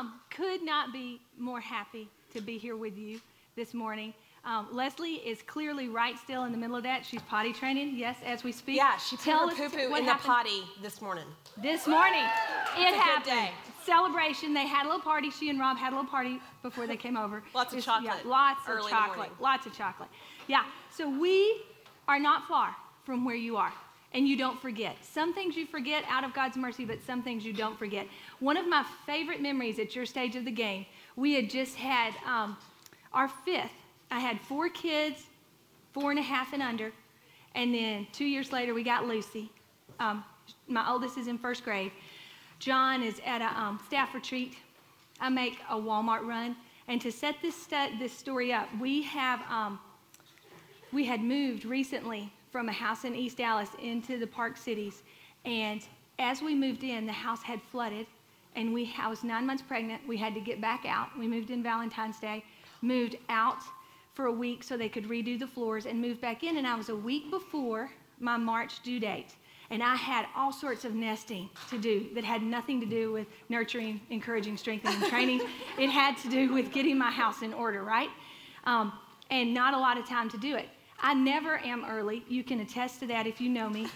um, could not be more happy to be here with you this morning. Um, Leslie is clearly right still in the middle of that. She's potty training, yes, as we speak. Yeah, she put Tell her poo poo in the potty this morning. This morning, it a good happened. Celebration. They had a little party. She and Rob had a little party before they came over. Lots of chocolate Yeah, lots of chocolate. Lots of chocolate. Yeah. So we are not far from where you are. And you don't forget. Some things you forget out of God's mercy, but some things you don't forget. One of my favorite memories at your stage of the game, we had just had um, our fifth. I had four kids, four and a half and under. And then two years later, we got Lucy. Um, my oldest is in first grade. John is at a um, staff retreat. I make a Walmart run. And to set this, this story up, we have um, we had moved recently from a house in East Dallas into the Park Cities. And as we moved in, the house had flooded. And we, I was nine months pregnant. We had to get back out. We moved in Valentine's Day, moved out for a week so they could redo the floors, and moved back in. And I was a week before my March due date. And I had all sorts of nesting to do that had nothing to do with nurturing, encouraging, strengthening, training. it had to do with getting my house in order, right? Um, and not a lot of time to do it. I never am early. You can attest to that if you know me.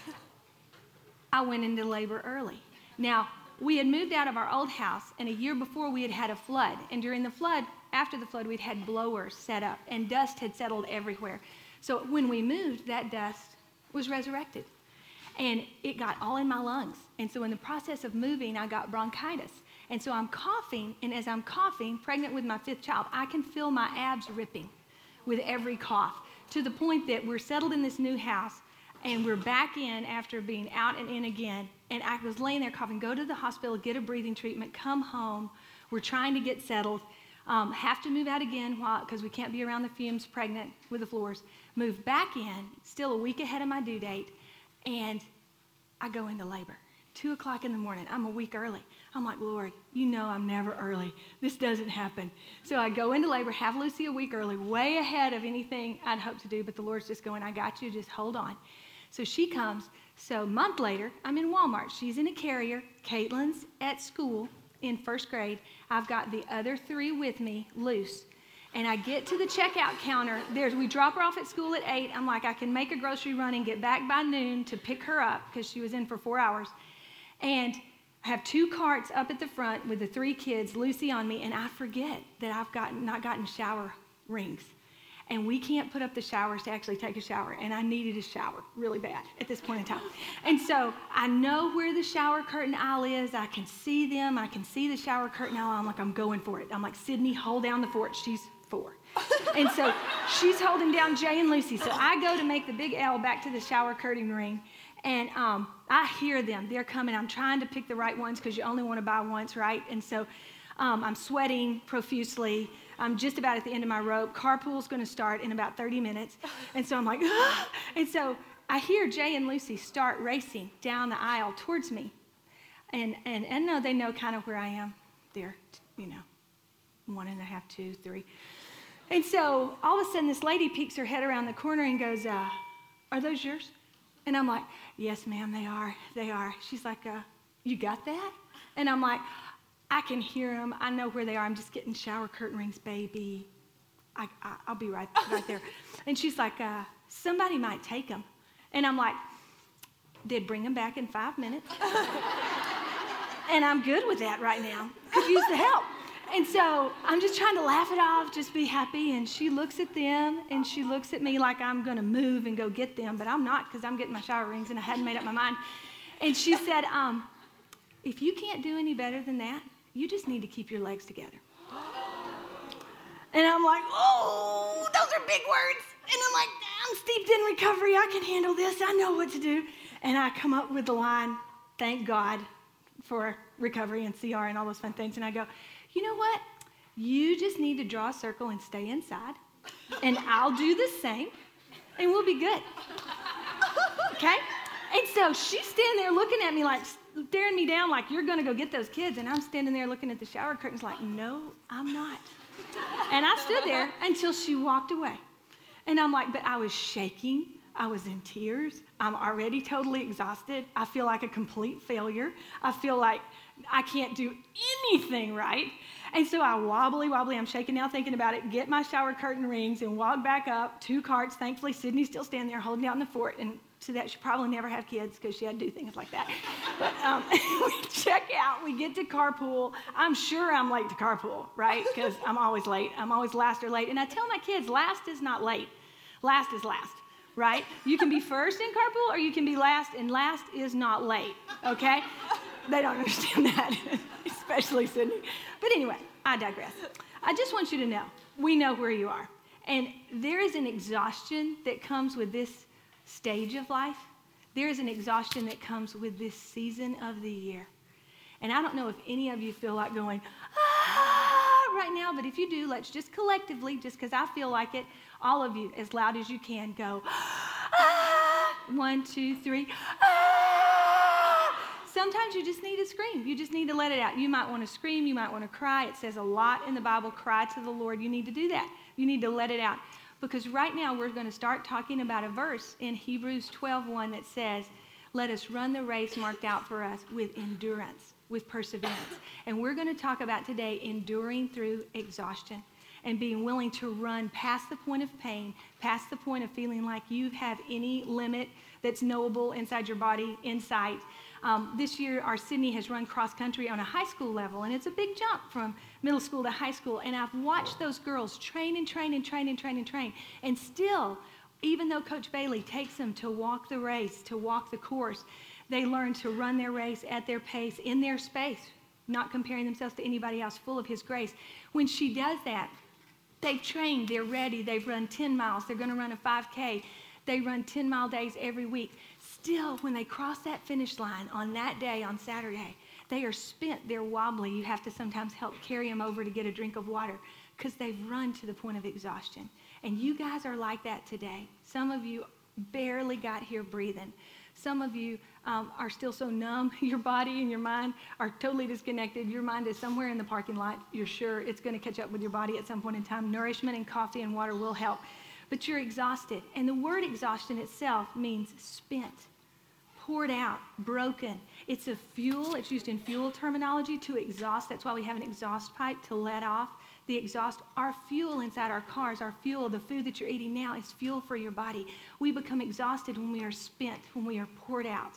I went into labor early. Now, we had moved out of our old house, and a year before we had had a flood. And during the flood, after the flood, we'd had blowers set up, and dust had settled everywhere. So when we moved, that dust was resurrected. And it got all in my lungs. And so in the process of moving, I got bronchitis. And so I'm coughing, and as I'm coughing, pregnant with my fifth child, I can feel my abs ripping with every cough to the point that we're settled in this new house and we're back in after being out and in again. And I was laying there coughing, go to the hospital, get a breathing treatment, come home. We're trying to get settled. Um, have to move out again because we can't be around the fumes pregnant with the floors. Move back in, still a week ahead of my due date, and I go into labor. Two o'clock in the morning. I'm a week early. I'm like, Lord, you know I'm never early. This doesn't happen. So I go into labor, have Lucy a week early, way ahead of anything I'd hoped to do, but the Lord's just going, I got you, just hold on. So she comes. So a month later, I'm in Walmart. She's in a carrier. Caitlin's at school in first grade. I've got the other three with me, loose. And I get to the checkout counter. There's we drop her off at school at eight. I'm like, I can make a grocery run and get back by noon to pick her up because she was in for four hours. And I have two carts up at the front with the three kids, Lucy on me, and I forget that I've gotten not gotten shower rings. And we can't put up the showers to actually take a shower. And I needed a shower really bad at this point in time. And so I know where the shower curtain aisle is. I can see them. I can see the shower curtain aisle. I'm like, I'm going for it. I'm like, Sydney, hold down the fort. She's four. and so she's holding down Jay and Lucy. So I go to make the big L back to the shower curtain ring. And um, I hear them. They're coming. I'm trying to pick the right ones because you only want to buy once, right? And so um, I'm sweating profusely. I'm just about at the end of my rope. Carpool's going to start in about 30 minutes. And so I'm like, ah! and so I hear Jay and Lucy start racing down the aisle towards me. And, and, and no, they know kind of where I am. They're, you know, one and a half, two, three. And so all of a sudden, this lady peeks her head around the corner and goes, uh, Are those yours? And I'm like, Yes, ma'am, they are. They are. She's like, uh, You got that? And I'm like, I can hear them. I know where they are. I'm just getting shower curtain rings, baby. I, I, will be right, right there. And she's like, uh, Somebody might take them. And I'm like, They'd bring them back in five minutes. and I'm good with that right now. Could use the help. And so I'm just trying to laugh it off, just be happy. And she looks at them and she looks at me like I'm going to move and go get them, but I'm not because I'm getting my shower rings and I hadn't made up my mind. And she said, um, If you can't do any better than that, you just need to keep your legs together. And I'm like, Oh, those are big words. And I'm like, I'm steeped in recovery. I can handle this. I know what to do. And I come up with the line, Thank God for recovery and CR and all those fun things. And I go, you know what? You just need to draw a circle and stay inside, and I'll do the same, and we'll be good. Okay? And so she's standing there looking at me like, staring me down like, you're to go get those kids. And I'm standing there looking at the shower curtains like, no, I'm not. And I stood there until she walked away. And I'm like, but I was shaking. I was in tears. I'm already totally exhausted. I feel like a complete failure. I feel like I can't do anything right. And so I wobbly, wobbly, I'm shaking now thinking about it, get my shower curtain rings and walk back up, two carts. Thankfully, Sydney's still standing there holding down the fort. And to that, she probably never have kids because she had to do things like that. But um, we check out, we get to carpool. I'm sure I'm late to carpool, right? Because I'm always late. I'm always last or late. And I tell my kids, last is not late, last is last right? You can be first in carpool or you can be last, and last is not late, okay? They don't understand that, especially Sydney. But anyway, I digress. I just want you to know we know where you are. And there is an exhaustion that comes with this stage of life. There is an exhaustion that comes with this season of the year. And I don't know if any of you feel like going, ah, right now, but if you do, let's just collectively, just because I feel like it, all of you, as loud as you can, go, ah, one, two, three, ah. Sometimes you just need to scream. You just need to let it out. You might want to scream. You might want to cry. It says a lot in the Bible cry to the Lord. You need to do that. You need to let it out. Because right now we're going to start talking about a verse in Hebrews 12:1 that says, Let us run the race marked out for us with endurance, with perseverance. And we're going to talk about today enduring through exhaustion and being willing to run past the point of pain, past the point of feeling like you have any limit that's knowable inside your body, in sight. Um, this year, our Sydney has run cross country on a high school level, and it's a big jump from middle school to high school. And I've watched those girls train and train and train and train and train. And still, even though Coach Bailey takes them to walk the race, to walk the course, they learn to run their race at their pace, in their space, not comparing themselves to anybody else, full of His grace. When she does that, They've trained, they're ready, they've run 10 miles, they're going to run a 5K. They run 10 mile days every week. Still, when they cross that finish line on that day, on Saturday, they are spent, they're wobbly. You have to sometimes help carry them over to get a drink of water because they've run to the point of exhaustion. And you guys are like that today. Some of you barely got here breathing. Some of you um, are still so numb. Your body and your mind are totally disconnected. Your mind is somewhere in the parking lot. You're sure it's going to catch up with your body at some point in time. Nourishment and coffee and water will help. But you're exhausted. And the word exhaustion itself means spent, poured out, broken. It's a fuel. It's used in fuel terminology to exhaust. That's why we have an exhaust pipe to let off the exhaust, our fuel inside our cars, our fuel, the food that you're eating now is fuel for your body. We become exhausted when we are spent, when we are poured out.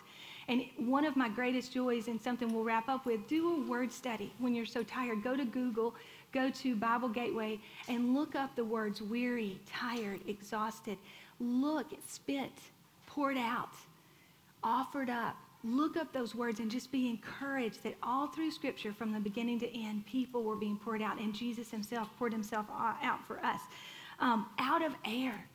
And one of my greatest joys, and something we'll wrap up with, do a word study when you're so tired. Go to Google, go to Bible Gateway, and look up the words weary, tired, exhausted. Look, spent, poured out, offered up, look up those words and just be encouraged that all through Scripture, from the beginning to end, people were being poured out, and Jesus Himself poured Himself out for us. Um, out of air.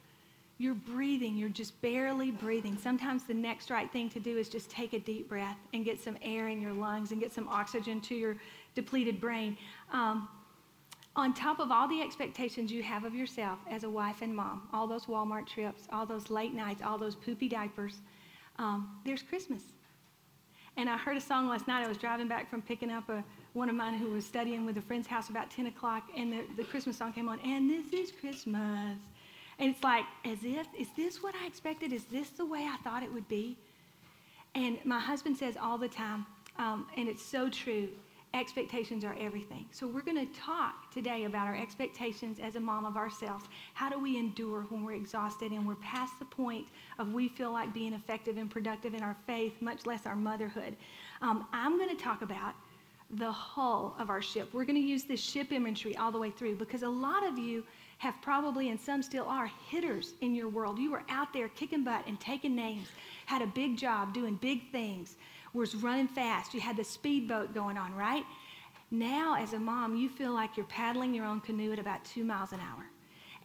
You're breathing, you're just barely breathing. Sometimes the next right thing to do is just take a deep breath and get some air in your lungs and get some oxygen to your depleted brain. Um, on top of all the expectations you have of yourself as a wife and mom, all those Walmart trips, all those late nights, all those poopy diapers, um, there's Christmas. And I heard a song last night. I was driving back from picking up a, one of mine who was studying with a friend's house about 10 o'clock, and the, the Christmas song came on, and this is Christmas. And it's like, as if, is this what I expected? Is this the way I thought it would be? And my husband says all the time, um, and it's so true expectations are everything. So we're going to talk today about our expectations as a mom of ourselves. How do we endure when we're exhausted and we're past the point of we feel like being effective and productive in our faith, much less our motherhood? Um, I'm going to talk about the hull of our ship. We're going to use this ship imagery all the way through because a lot of you have probably, and some still are, hitters in your world. You were out there kicking butt and taking names, had a big job, doing big things was running fast. You had the speedboat going on, right? Now, as a mom, you feel like you're paddling your own canoe at about two miles an hour.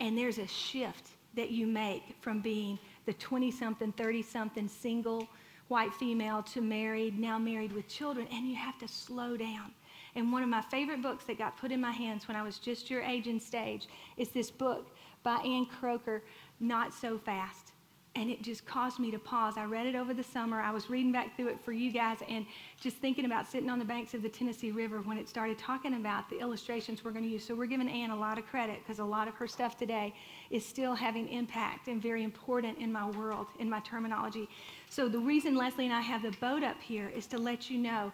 And there's a shift that you make from being the 20 something, 30 something single white female to married, now married with children, and you have to slow down. And one of my favorite books that got put in my hands when I was just your age and stage is this book by Ann Kroeker, Not So Fast. And it just caused me to pause. I read it over the summer. I was reading back through it for you guys and just thinking about sitting on the banks of the Tennessee River when it started talking about the illustrations we're going to use. So we're giving Ann a lot of credit because a lot of her stuff today is still having impact and very important in my world, in my terminology. So the reason Leslie and I have the boat up here is to let you know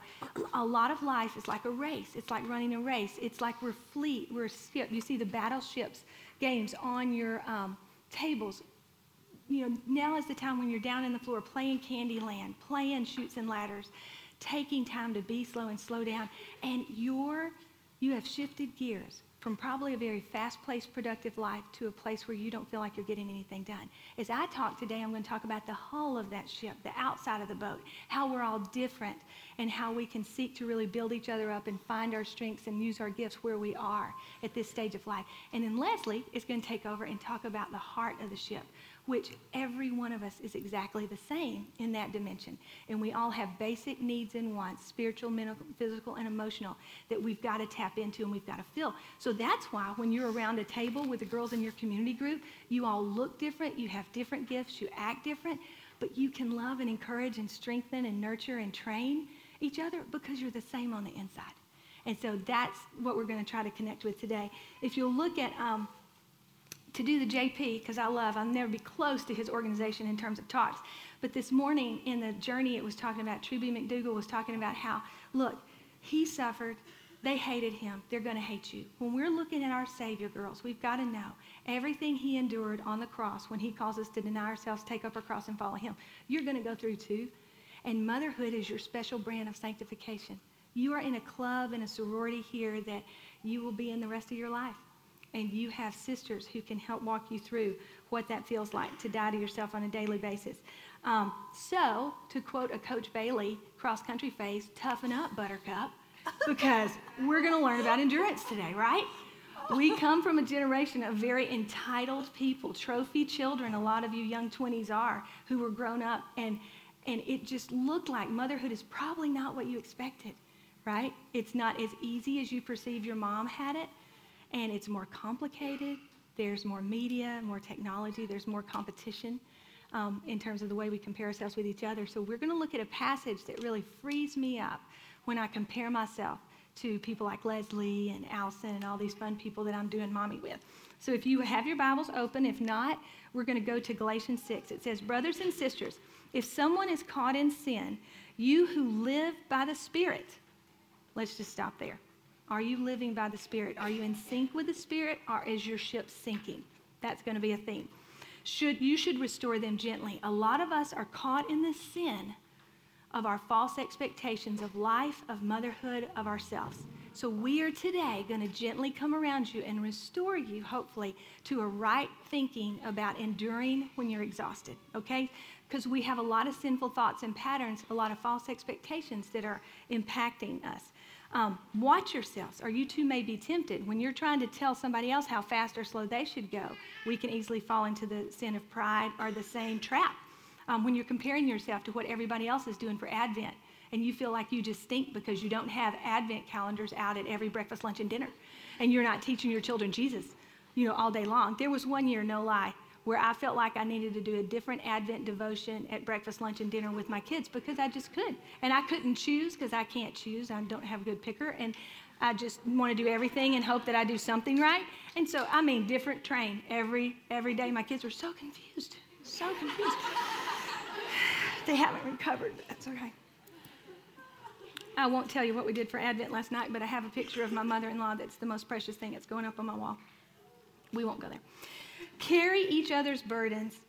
a lot of life is like a race. It's like running a race. It's like we're fleet, we're. You see the battleships games on your um, tables you know, now is the time when you're down in the floor playing Candyland, playing Chutes and Ladders, taking time to be slow and slow down, and you're, you have shifted gears from probably a very fast-paced, productive life to a place where you don't feel like you're getting anything done. As I talk today, I'm going to talk about the hull of that ship, the outside of the boat, how we're all different, and how we can seek to really build each other up and find our strengths and use our gifts where we are at this stage of life. And then Leslie is going to take over and talk about the heart of the ship, which every one of us is exactly the same in that dimension. And we all have basic needs and wants, spiritual, mental, physical, and emotional, that we've got to tap into and we've got to fill. So that's why when you're around a table with the girls in your community group, you all look different, you have different gifts, you act different, but you can love and encourage and strengthen and nurture and train each other because you're the same on the inside. And so that's what we're going to try to connect with today. If you'll look at um, to do the JP because I love, I'll never be close to his organization in terms of talks. But this morning in the journey, it was talking about, Truby McDougal was talking about how, look, he suffered, they hated him, they're going to hate you. When we're looking at our Savior, girls, we've got to know everything he endured on the cross when he calls us to deny ourselves, take up our cross, and follow him. You're going to go through too. And motherhood is your special brand of sanctification. You are in a club and a sorority here that you will be in the rest of your life and you have sisters who can help walk you through what that feels like to die to yourself on a daily basis. Um, so, to quote a Coach Bailey cross country phase, toughen up, Buttercup, because we're going to learn about endurance today, right? We come from a generation of very entitled people, trophy children, a lot of you young 20s are, who were grown up, and, and it just looked like motherhood is probably not what you expected, right? It's not as easy as you perceive your mom had it and it's more complicated. There's more media, more technology, there's more competition um, in terms of the way we compare ourselves with each other. So we're going to look at a passage that really frees me up when I compare myself to people like Leslie and Allison and all these fun people that I'm doing mommy with. So if you have your Bibles open, if not, we're going to go to Galatians 6. It says, Brothers and sisters, if someone is caught in sin, you who live by the Spirit, let's just stop there. Are you living by the Spirit? Are you in sync with the Spirit or is your ship sinking? That's going to be a theme. Should, you should restore them gently. A lot of us are caught in the sin of our false expectations of life, of motherhood, of ourselves. So we are today going to gently come around you and restore you, hopefully, to a right thinking about enduring when you're exhausted, okay? Because we have a lot of sinful thoughts and patterns, a lot of false expectations that are impacting us. Um, watch yourselves, or you too may be tempted. When you're trying to tell somebody else how fast or slow they should go, we can easily fall into the sin of pride or the same trap. Um, when you're comparing yourself to what everybody else is doing for Advent, and you feel like you just stink because you don't have Advent calendars out at every breakfast, lunch, and dinner, and you're not teaching your children Jesus, you know, all day long. There was one year, no lie, where I felt like I needed to do a different Advent devotion at breakfast, lunch, and dinner with my kids because I just couldn't. And I couldn't choose because I can't choose. I don't have a good picker. And I just want to do everything and hope that I do something right. And so, I mean, different train every every day. My kids were so confused, so confused. they haven't recovered. That's okay. I won't tell you what we did for Advent last night, but I have a picture of my mother-in-law. That's the most precious thing. It's going up on my wall. We won't go there. Carry each other's burdens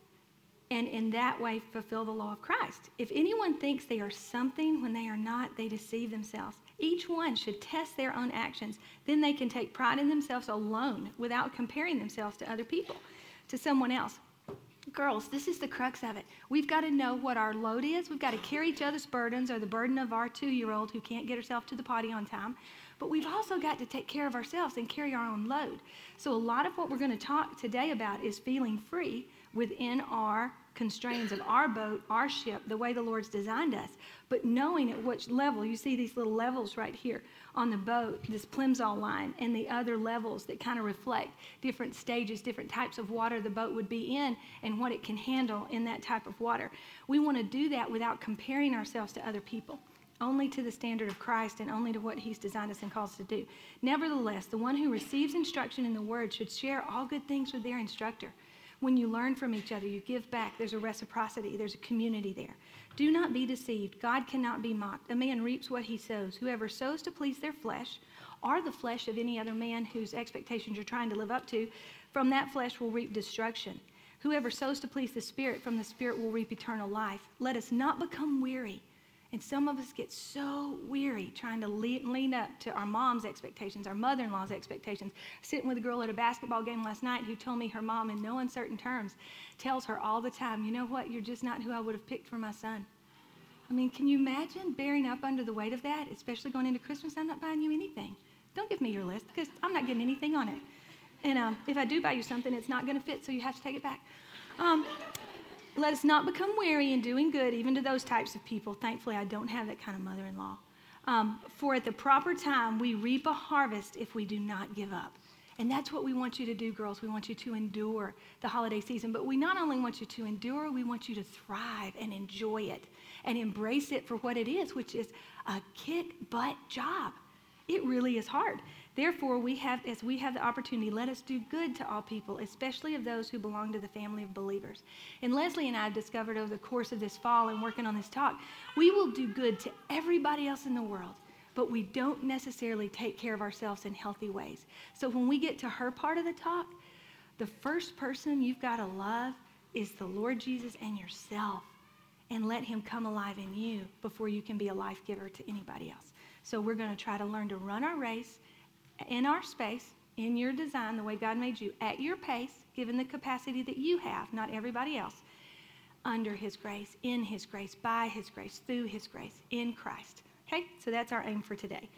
and in that way fulfill the law of Christ. If anyone thinks they are something when they are not, they deceive themselves. Each one should test their own actions. Then they can take pride in themselves alone without comparing themselves to other people, to someone else. Girls, this is the crux of it. We've got to know what our load is. We've got to carry each other's burdens or the burden of our two year old who can't get herself to the potty on time. But we've also got to take care of ourselves and carry our own load. So, a lot of what we're going to talk today about is feeling free within our constraints of our boat, our ship, the way the Lord's designed us, but knowing at which level, you see these little levels right here on the boat, this Plimsoll line, and the other levels that kind of reflect different stages, different types of water the boat would be in, and what it can handle in that type of water. We want to do that without comparing ourselves to other people only to the standard of Christ and only to what He's designed us and calls us to do. Nevertheless, the one who receives instruction in the Word should share all good things with their instructor. When you learn from each other, you give back. There's a reciprocity, there's a community there. Do not be deceived. God cannot be mocked. A man reaps what he sows. Whoever sows to please their flesh, or the flesh of any other man whose expectations you're trying to live up to, from that flesh will reap destruction. Whoever sows to please the Spirit, from the Spirit will reap eternal life. Let us not become weary and some of us get so weary trying to lean up to our mom's expectations, our mother in law's expectations. Sitting with a girl at a basketball game last night who told me her mom, in no uncertain terms, tells her all the time, You know what? You're just not who I would have picked for my son. I mean, can you imagine bearing up under the weight of that, especially going into Christmas? I'm not buying you anything. Don't give me your list because I'm not getting anything on it. And um, if I do buy you something, it's not going to fit, so you have to take it back. Um, let us not become weary in doing good, even to those types of people. Thankfully, I don't have that kind of mother in law. Um, for at the proper time, we reap a harvest if we do not give up. And that's what we want you to do, girls. We want you to endure the holiday season. But we not only want you to endure, we want you to thrive and enjoy it and embrace it for what it is, which is a kick butt job. It really is hard. Therefore, we have, as we have the opportunity, let us do good to all people, especially of those who belong to the family of believers. And Leslie and I have discovered over the course of this fall and working on this talk, we will do good to everybody else in the world, but we don't necessarily take care of ourselves in healthy ways. So when we get to her part of the talk, the first person you've got to love is the Lord Jesus and yourself, and let Him come alive in you before you can be a life giver to anybody else. So we're going to try to learn to run our race in our space, in your design, the way God made you, at your pace, given the capacity that you have, not everybody else, under His grace, in His grace, by His grace, through His grace, in Christ. Okay? So that's our aim for today.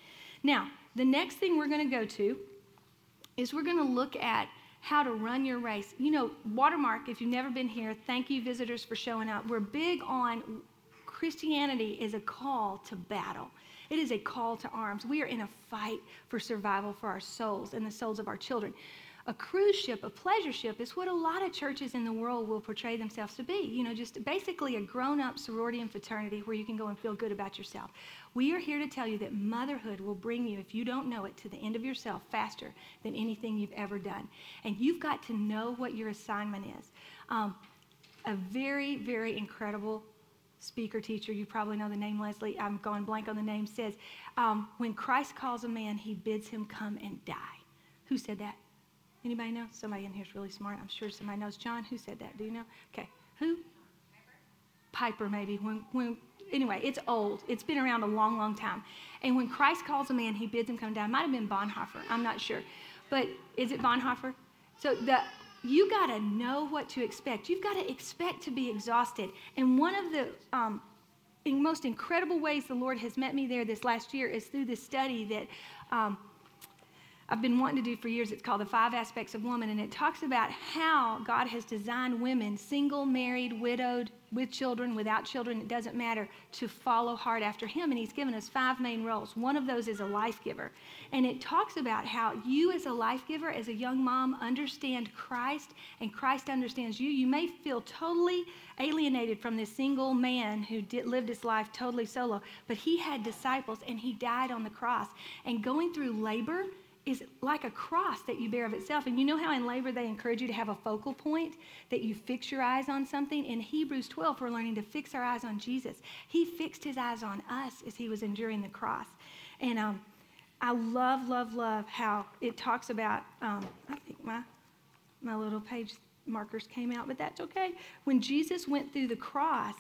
Now, the next thing we're going to go to is we're going to look at how to run your race. You know, Watermark, if you've never been here, thank you, visitors, for showing up. We're big on Christianity is a call to battle. It is a call to arms. We are in a fight for survival for our souls and the souls of our children. A cruise ship, a pleasure ship, is what a lot of churches in the world will portray themselves to be. You know, just basically a grown up sorority and fraternity where you can go and feel good about yourself. We are here to tell you that motherhood will bring you, if you don't know it, to the end of yourself faster than anything you've ever done. And you've got to know what your assignment is. Um, a very, very incredible speaker teacher, you probably know the name Leslie, I'm going blank on the name, says, um, when Christ calls a man, he bids him come and die. Who said that? Anybody know? Somebody in here is really smart. I'm sure somebody knows. John, who said that? Do you know? Okay. Who? Piper, maybe. When, when, anyway, it's old. It's been around a long, long time. And when Christ calls a man, he bids him come down. It might have been Bonhoeffer. I'm not sure. But is it Bonhoeffer? So the you got to know what to expect. You've got to expect to be exhausted. And one of the um, most incredible ways the Lord has met me there this last year is through this study that um, I've been wanting to do for years. It's called The Five Aspects of Woman, and it talks about how God has designed women, single, married, widowed, with children, without children, it doesn't matter, to follow hard after Him. And He's given us five main roles. One of those is a life giver. And it talks about how you, as a life giver, as a young mom, understand Christ, and Christ understands you. You may feel totally alienated from this single man who did, lived his life totally solo, but he had disciples and he died on the cross. And going through labor, is like a cross that you bear of itself. And you know how in labor they encourage you to have a focal point, that you fix your eyes on something? In Hebrews 12, we're learning to fix our eyes on Jesus. He fixed his eyes on us as he was enduring the cross. And um, I love, love, love how it talks about, um, I think my, my little page markers came out, but that's okay. When Jesus went through the cross,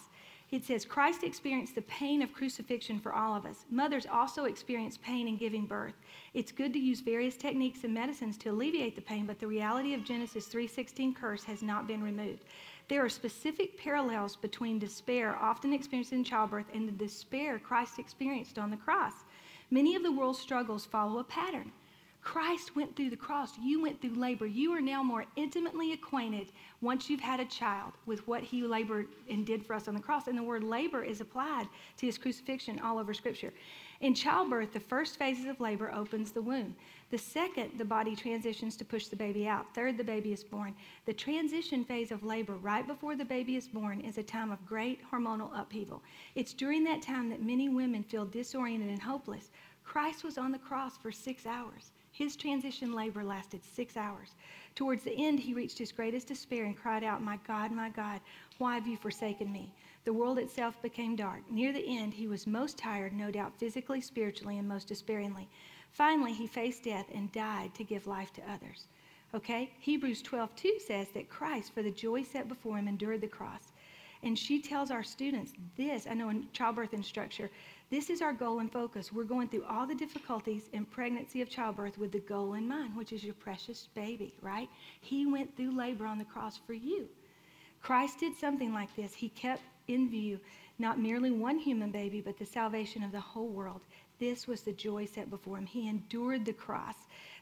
it says, Christ experienced the pain of crucifixion for all of us. Mothers also experience pain in giving birth. It's good to use various techniques and medicines to alleviate the pain, but the reality of Genesis 3:16 curse has not been removed. There are specific parallels between despair often experienced in childbirth and the despair Christ experienced on the cross. Many of the world's struggles follow a pattern. Christ went through the cross. You went through labor. You are now more intimately acquainted once you've had a child with what he labored and did for us on the cross. And the word labor is applied to his crucifixion all over Scripture. In childbirth, the first phases of labor opens the womb. The second, the body transitions to push the baby out. Third, the baby is born. The transition phase of labor, right before the baby is born, is a time of great hormonal upheaval. It's during that time that many women feel disoriented and hopeless. Christ was on the cross for six hours. His transition labor lasted six hours. Towards the end, he reached his greatest despair and cried out, My God, my God, why have you forsaken me? The world itself became dark. Near the end, he was most tired, no doubt physically, spiritually, and most despairingly. Finally, he faced death and died to give life to others. Okay? Hebrews 12, 2 says that Christ, for the joy set before him, endured the cross. And she tells our students this, I know in childbirth and structure, this is our goal and focus. We're going through all the difficulties in pregnancy of childbirth with the goal in mind, which is your precious baby, right? He went through labor on the cross for you. Christ did something like this. He kept in view not merely one human baby, but the salvation of the whole world. This was the joy set before him. He endured the cross,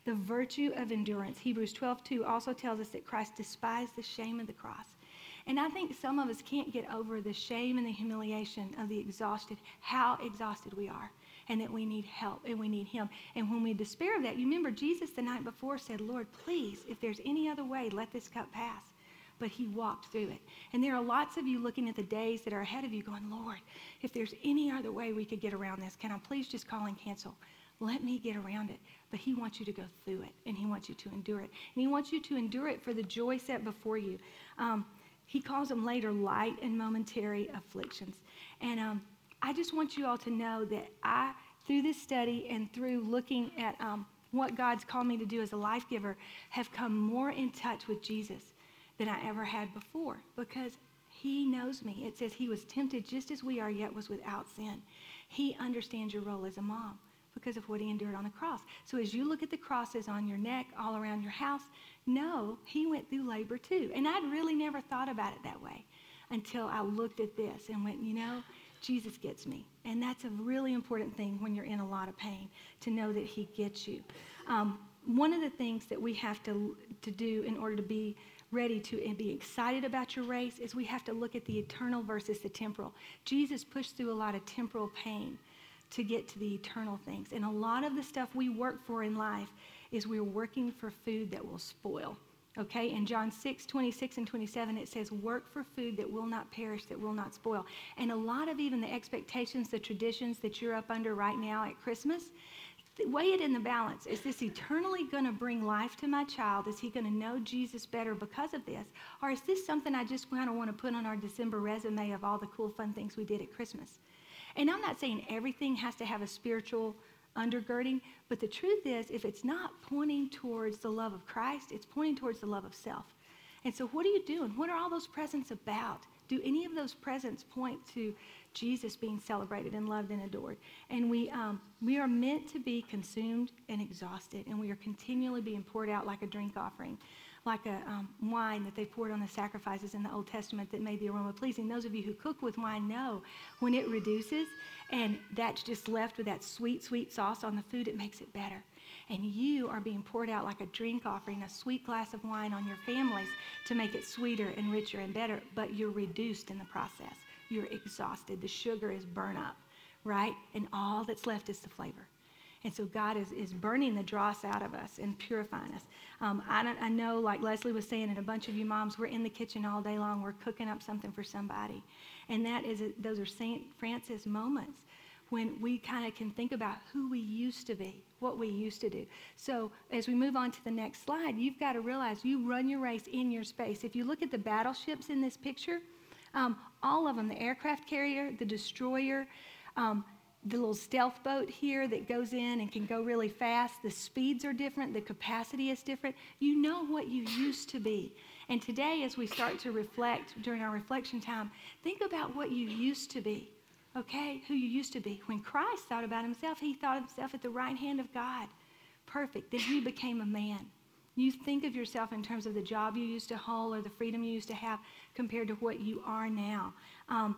the virtue of endurance. Hebrews 12, 2 also tells us that Christ despised the shame of the cross. And I think some of us can't get over the shame and the humiliation of the exhausted, how exhausted we are, and that we need help and we need Him. And when we despair of that, you remember Jesus the night before said, Lord, please, if there's any other way, let this cup pass. But He walked through it. And there are lots of you looking at the days that are ahead of you going, Lord, if there's any other way we could get around this, can I please just call and cancel? Let me get around it. But he wants you to go through it, and he wants you to endure it. And he wants you to endure it for the joy set before you. Um, he calls them later light and momentary afflictions. And um, I just want you all to know that I, through this study and through looking at um, what God's called me to do as a life giver, have come more in touch with Jesus than I ever had before because he knows me. It says he was tempted just as we are, yet was without sin. He understands your role as a mom because of what he endured on the cross. So as you look at the crosses on your neck, all around your house, no, he went through labor too. And I'd really never thought about it that way until I looked at this and went, you know, Jesus gets me. And that's a really important thing when you're in a lot of pain to know that he gets you. Um, one of the things that we have to, to do in order to be ready to and be excited about your race is we have to look at the eternal versus the temporal. Jesus pushed through a lot of temporal pain to get to the eternal things. And a lot of the stuff we work for in life is we're working for food that will spoil. Okay, in John 6, 26 and 27, it says, Work for food that will not perish, that will not spoil. And a lot of even the expectations, the traditions that you're up under right now at Christmas, weigh it in the balance. Is this eternally going to bring life to my child? Is he going to know Jesus better because of this? Or is this something I just kind of want to put on our December resume of all the cool, fun things we did at Christmas? And I'm not saying everything has to have a spiritual undergirding. But the truth is, if it's not pointing towards the love of Christ, it's pointing towards the love of self. And so, what are you doing? What are all those presents about? Do any of those presents point to Jesus being celebrated and loved and adored? And we, um, we are meant to be consumed and exhausted, and we are continually being poured out like a drink offering like a um, wine that they poured on the sacrifices in the Old Testament that made the aroma pleasing. Those of you who cook with wine know when it reduces and that's just left with that sweet, sweet sauce on the food, it makes it better. And you are being poured out like a drink offering, a sweet glass of wine on your families to make it sweeter and richer and better, but you're reduced in the process. You're exhausted. The sugar is burnt up, right? And all that's left is the flavor. And so God is, is burning the dross out of us and purifying us. Um, I, I know, like Leslie was saying, and a bunch of you moms, we're in the kitchen all day long. We're cooking up something for somebody. And that is, those are St. Francis moments when we kind of can think about who we used to be, what we used to do. So as we move on to the next slide, you've got to realize you run your race in your space. If you look at the battleships in this picture, um, all of them, the aircraft carrier, the destroyer, um, the little stealth boat here that goes in and can go really fast. The speeds are different, the capacity is different. You know what you used to be. And today, as we start to reflect during our reflection time, think about what you used to be, okay? Who you used to be. When Christ thought about himself, he thought himself at the right hand of God. Perfect. Then he became a man. You think of yourself in terms of the job you used to hold or the freedom you used to have compared to what you are now. Um,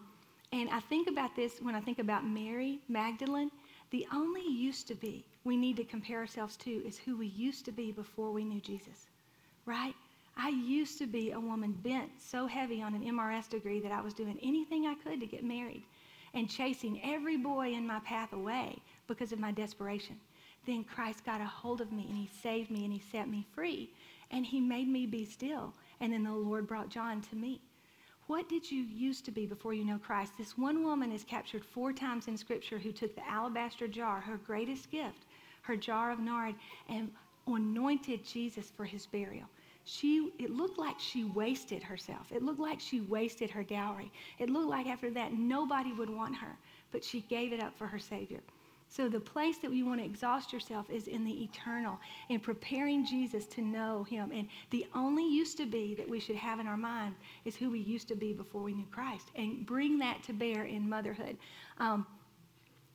and I think about this when I think about Mary Magdalene. The only used to be we need to compare ourselves to is who we used to be before we knew Jesus, right? I used to be a woman bent so heavy on an MRS degree that I was doing anything I could to get married and chasing every boy in my path away because of my desperation. Then Christ got a hold of me and he saved me and he set me free and he made me be still. And then the Lord brought John to me. What did you used to be before you know Christ? This one woman is captured four times in Scripture who took the alabaster jar, her greatest gift, her jar of nard, and anointed Jesus for his burial. She, it looked like she wasted herself. It looked like she wasted her dowry. It looked like after that nobody would want her, but she gave it up for her Savior. So the place that you want to exhaust yourself is in the eternal, in preparing Jesus to know him. And the only used to be that we should have in our mind is who we used to be before we knew Christ. And bring that to bear in motherhood. Um,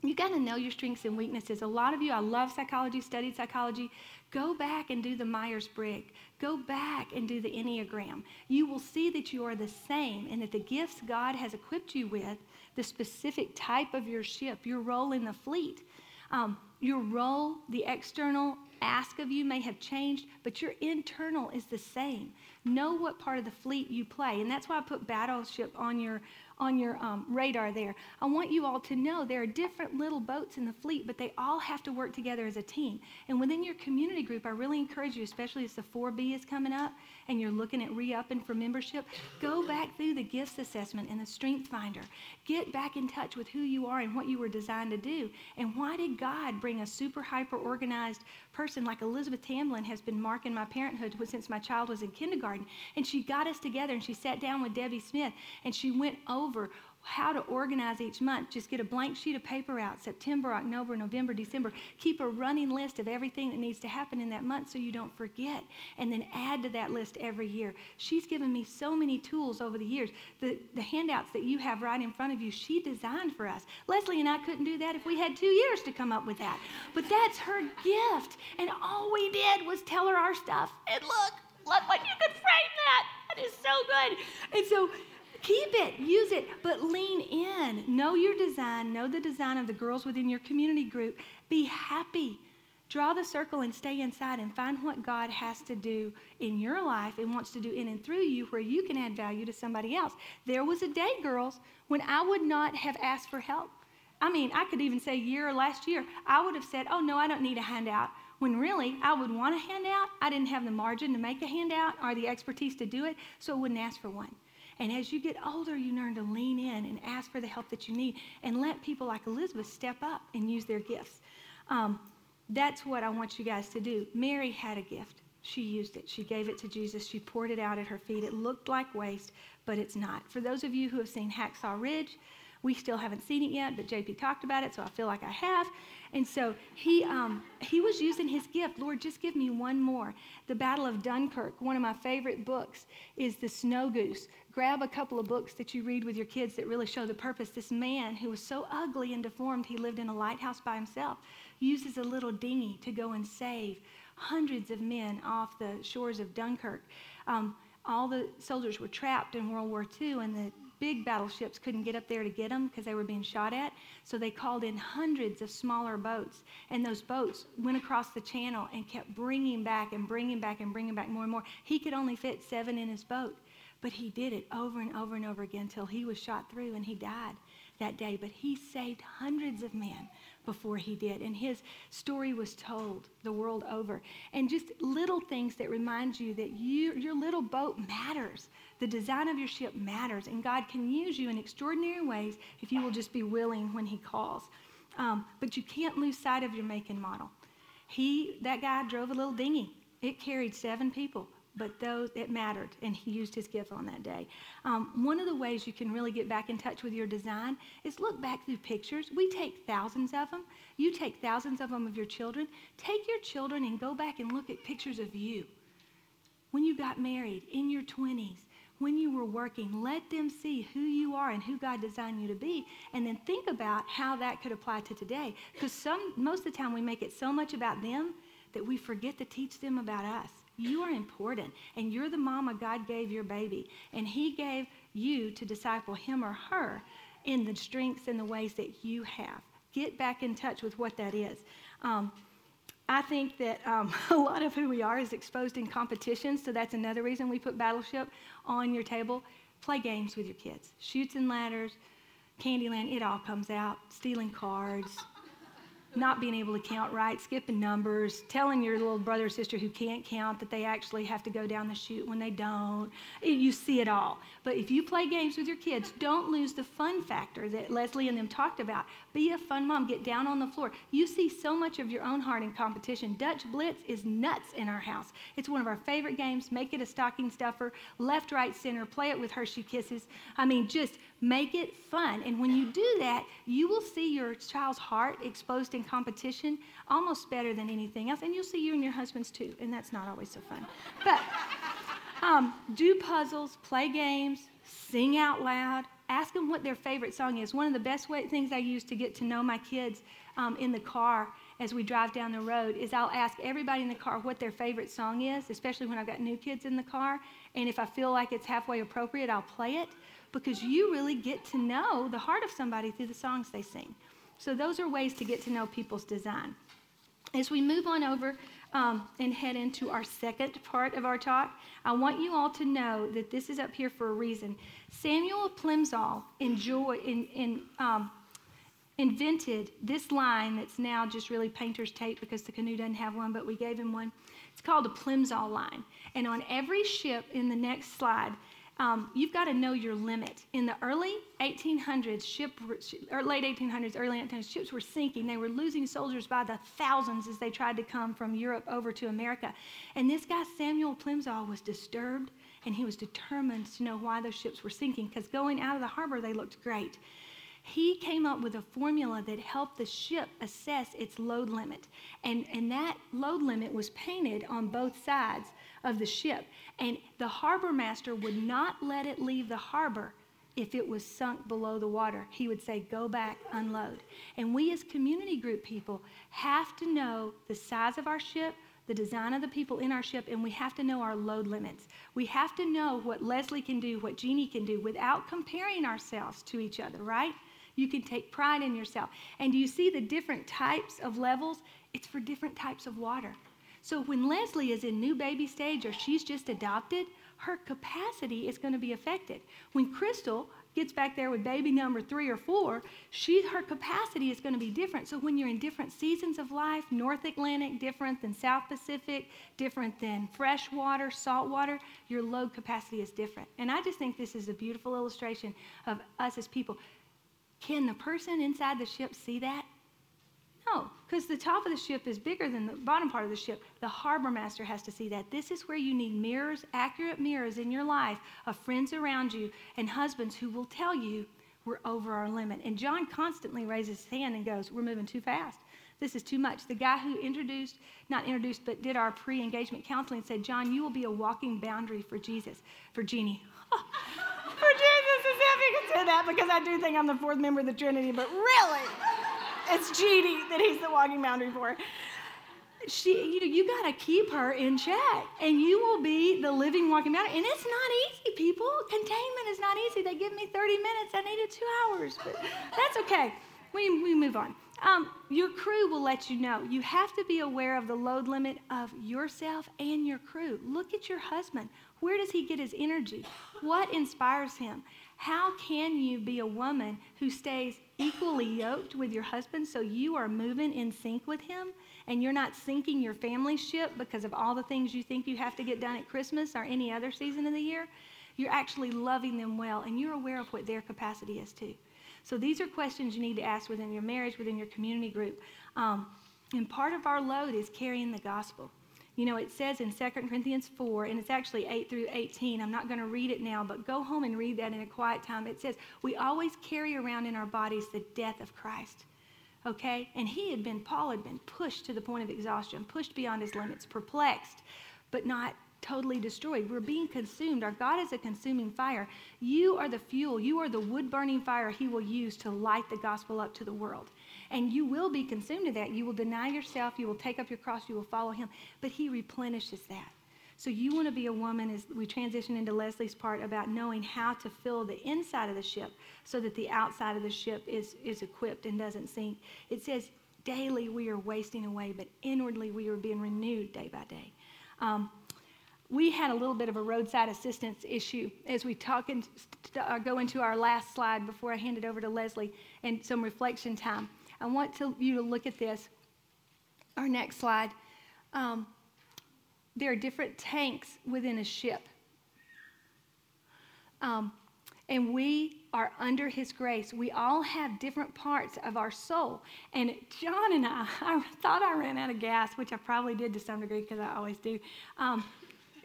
you got to know your strengths and weaknesses. A lot of you, I love psychology, studied psychology. Go back and do the Myers Briggs. Go back and do the Enneagram. You will see that you are the same and that the gifts God has equipped you with the specific type of your ship, your role in the fleet. Um, your role, the external ask of you may have changed, but your internal is the same. Know what part of the fleet you play. And that's why I put battleship on your on your um, radar there. I want you all to know there are different little boats in the fleet, but they all have to work together as a team. And within your community group, I really encourage you, especially as the 4B is coming up and you're looking at re upping for membership, go back through the gifts assessment and the strength finder. Get back in touch with who you are and what you were designed to do. And why did God bring a super hyper organized person like Elizabeth Tamlin has been marking my parenthood since my child was in kindergarten? And she got us together and she sat down with Debbie Smith and she went over how to organize each month. Just get a blank sheet of paper out September, October, November, December. Keep a running list of everything that needs to happen in that month so you don't forget. And then add to that list every year. She's given me so many tools over the years. The, the handouts that you have right in front of you, she designed for us. Leslie and I couldn't do that if we had two years to come up with that. But that's her gift. And all we did was tell her our stuff. And look, look what you could frame that. That is so good. And so Keep it, use it, but lean in. Know your design, know the design of the girls within your community group. Be happy. Draw the circle and stay inside and find what God has to do in your life and wants to do in and through you where you can add value to somebody else. There was a day, girls, when I would not have asked for help. I mean, I could even say year or last year, I would have said, Oh, no, I don't need a handout. When really, I would want a handout. I didn't have the margin to make a handout or the expertise to do it, so I wouldn't ask for one. And as you get older, you learn to lean in and ask for the help that you need and let people like Elizabeth step up and use their gifts. Um, that's what I want you guys to do. Mary had a gift. She used it. She gave it to Jesus. She poured it out at her feet. It looked like waste, but it's not. For those of you who have seen Hacksaw Ridge, we still haven't seen it yet, but JP talked about it, so I feel like I have. And so he, um, he was using his gift. Lord, just give me one more. The Battle of Dunkirk, one of my favorite books, is The Snow Goose. Grab a couple of books that you read with your kids that really show the purpose. This man who was so ugly and deformed, he lived in a lighthouse by himself, uses a little dinghy to go and save hundreds of men off the shores of Dunkirk. Um, all the soldiers were trapped in World War II, and the big battleships couldn't get up there to get them because they were being shot at. So they called in hundreds of smaller boats. And those boats went across the channel and kept bringing back and bringing back and bringing back more and more. He could only fit seven in his boat. But he did it over and over and over again until he was shot through and he died that day. But he saved hundreds of men before he did. And his story was told the world over. And just little things that remind you that you, your little boat matters. The design of your ship matters. And God can use you in extraordinary ways if you will just be willing when he calls. Um, but you can't lose sight of your make and model. He, that guy drove a little dinghy. It carried seven people but those it mattered and he used his gift on that day. Um, one of the ways you can really get back in touch with your design is look back through pictures. We take thousands of them you take thousands of them of your children. Take your children and go back and look at pictures of you. When you got married in your 20s when you were working let them see who you are and who god designed you to be and then think about how that could apply to today. Because some most of the time we make it so much about them that we forget to teach them about us you are important, and you're the mama God gave your baby, and He gave you to disciple him or her in the strengths and the ways that you have. Get back in touch with what that is. Um, I think that um, a lot of who we are is exposed in competitions, so that's another reason we put Battleship on your table. Play games with your kids. Chutes and Ladders, Candyland, it all comes out. Stealing cards, not being able to count right, skipping numbers, telling your little brother or sister who can't count that they actually have to go down the chute when they don't. You see it all. But if you play games with your kids, don't lose the fun factor that Leslie and them talked about. Be a fun mom. Get down on the floor. You see so much of your own heart in competition. Dutch Blitz is nuts in our house. It's one of our favorite games. Make it a stocking stuffer, left, right, center. Play it with Hershey Kisses. I mean, just make it fun. And when you do that, you will see your child's heart exposed in competition almost better than anything else. And you'll see you and your husband's too. And that's not always so fun. But um, do puzzles, play games, sing out loud, ask them what their favorite song is. One of the best way, things I use to get to know my kids um, in the car as we drive down the road is I'll ask everybody in the car what their favorite song is, especially when I've got new kids in the car. And if I feel like it's halfway appropriate, I'll play it because you really get to know the heart of somebody through the songs they sing. So, those are ways to get to know people's design. As we move on over um, and head into our second part of our talk, I want you all to know that this is up here for a reason. Samuel Plimsoll enjoy, in, in, um, invented this line that's now just really painter's tape because the canoe doesn't have one, but we gave him one. It's called a Plimsoll line. And on every ship in the next slide, um, you've got to know your limit. In the early 1800s, ship, or late 1800s, early 1800s, ships were sinking. They were losing soldiers by the thousands as they tried to come from Europe over to America. And this guy, Samuel Plimsoll, was disturbed and he was determined to know why those ships were sinking because going out of the harbor, they looked great. He came up with a formula that helped the ship assess its load limit. And, and that load limit was painted on both sides of the ship. And the harbor master would not let it leave the harbor if it was sunk below the water. He would say, Go back, unload. And we, as community group people, have to know the size of our ship, the design of the people in our ship, and we have to know our load limits. We have to know what Leslie can do, what Jeanie can do, without comparing ourselves to each other, right? You can take pride in yourself. And do you see the different types of levels? It's for different types of water. So when Leslie is in new baby stage or she's just adopted, her capacity is going to be affected. When Crystal gets back there with baby number three or four, she, her capacity is going to be different. So when you're in different seasons of life, North Atlantic different than South Pacific, different than freshwater, saltwater, your load capacity is different. And I just think this is a beautiful illustration of us as people. Can the person inside the ship see that? No, because the top of the ship is bigger than the bottom part of the ship. The harbor master has to see that. This is where you need mirrors, accurate mirrors in your life of friends around you and husbands who will tell you we're over our limit. And John constantly raises his hand and goes, We're moving too fast. This is too much. The guy who introduced, not introduced, but did our pre engagement counseling said, John, you will be a walking boundary for Jesus, for Jeanie. for Jesus, if you can say that because I do think I'm the fourth member of the Trinity, but really it's Jeanie that he's the walking boundary for. She, you know, you got to keep her in check, and you will be the living walking boundary. And it's not easy, people. Containment is not easy. They give me 30 minutes. I needed two hours, but that's okay. We, we move on. Um, your crew will let you know. You have to be aware of the load limit of yourself and your crew. Look at your husband. Where does he get his energy? What inspires him? How can you be a woman who stays equally yoked with your husband so you are moving in sync with him and you're not sinking your family ship because of all the things you think you have to get done at Christmas or any other season of the year? You're actually loving them well and you're aware of what their capacity is too. So these are questions you need to ask within your marriage, within your community group. Um, and part of our load is carrying the gospel. You know, it says in 2 Corinthians 4, and it's actually 8 through 18. I'm not going to read it now, but go home and read that in a quiet time. It says, We always carry around in our bodies the death of Christ. Okay? And he had been, Paul had been pushed to the point of exhaustion, pushed beyond his limits, perplexed, but not totally destroyed. We're being consumed. Our God is a consuming fire. You are the fuel, you are the wood burning fire he will use to light the gospel up to the world and you will be consumed in that. You will deny yourself, you will take up your cross, you will follow him. But he replenishes that. So you want to be a woman as we transition into Leslie's part about knowing how to fill the inside of the ship so that the outside of the ship is, is equipped and doesn't sink. It says, daily we are wasting away, but inwardly we are being renewed day by day. Um, we had a little bit of a roadside assistance issue as we talk and uh, go into our last slide before I hand it over to Leslie and some reflection time. I want to, you to look at this. Our next slide. Um, there are different tanks within a ship. Um, and we are under his grace. We all have different parts of our soul. And John and I, I thought I ran out of gas, which I probably did to some degree because I always do. Um,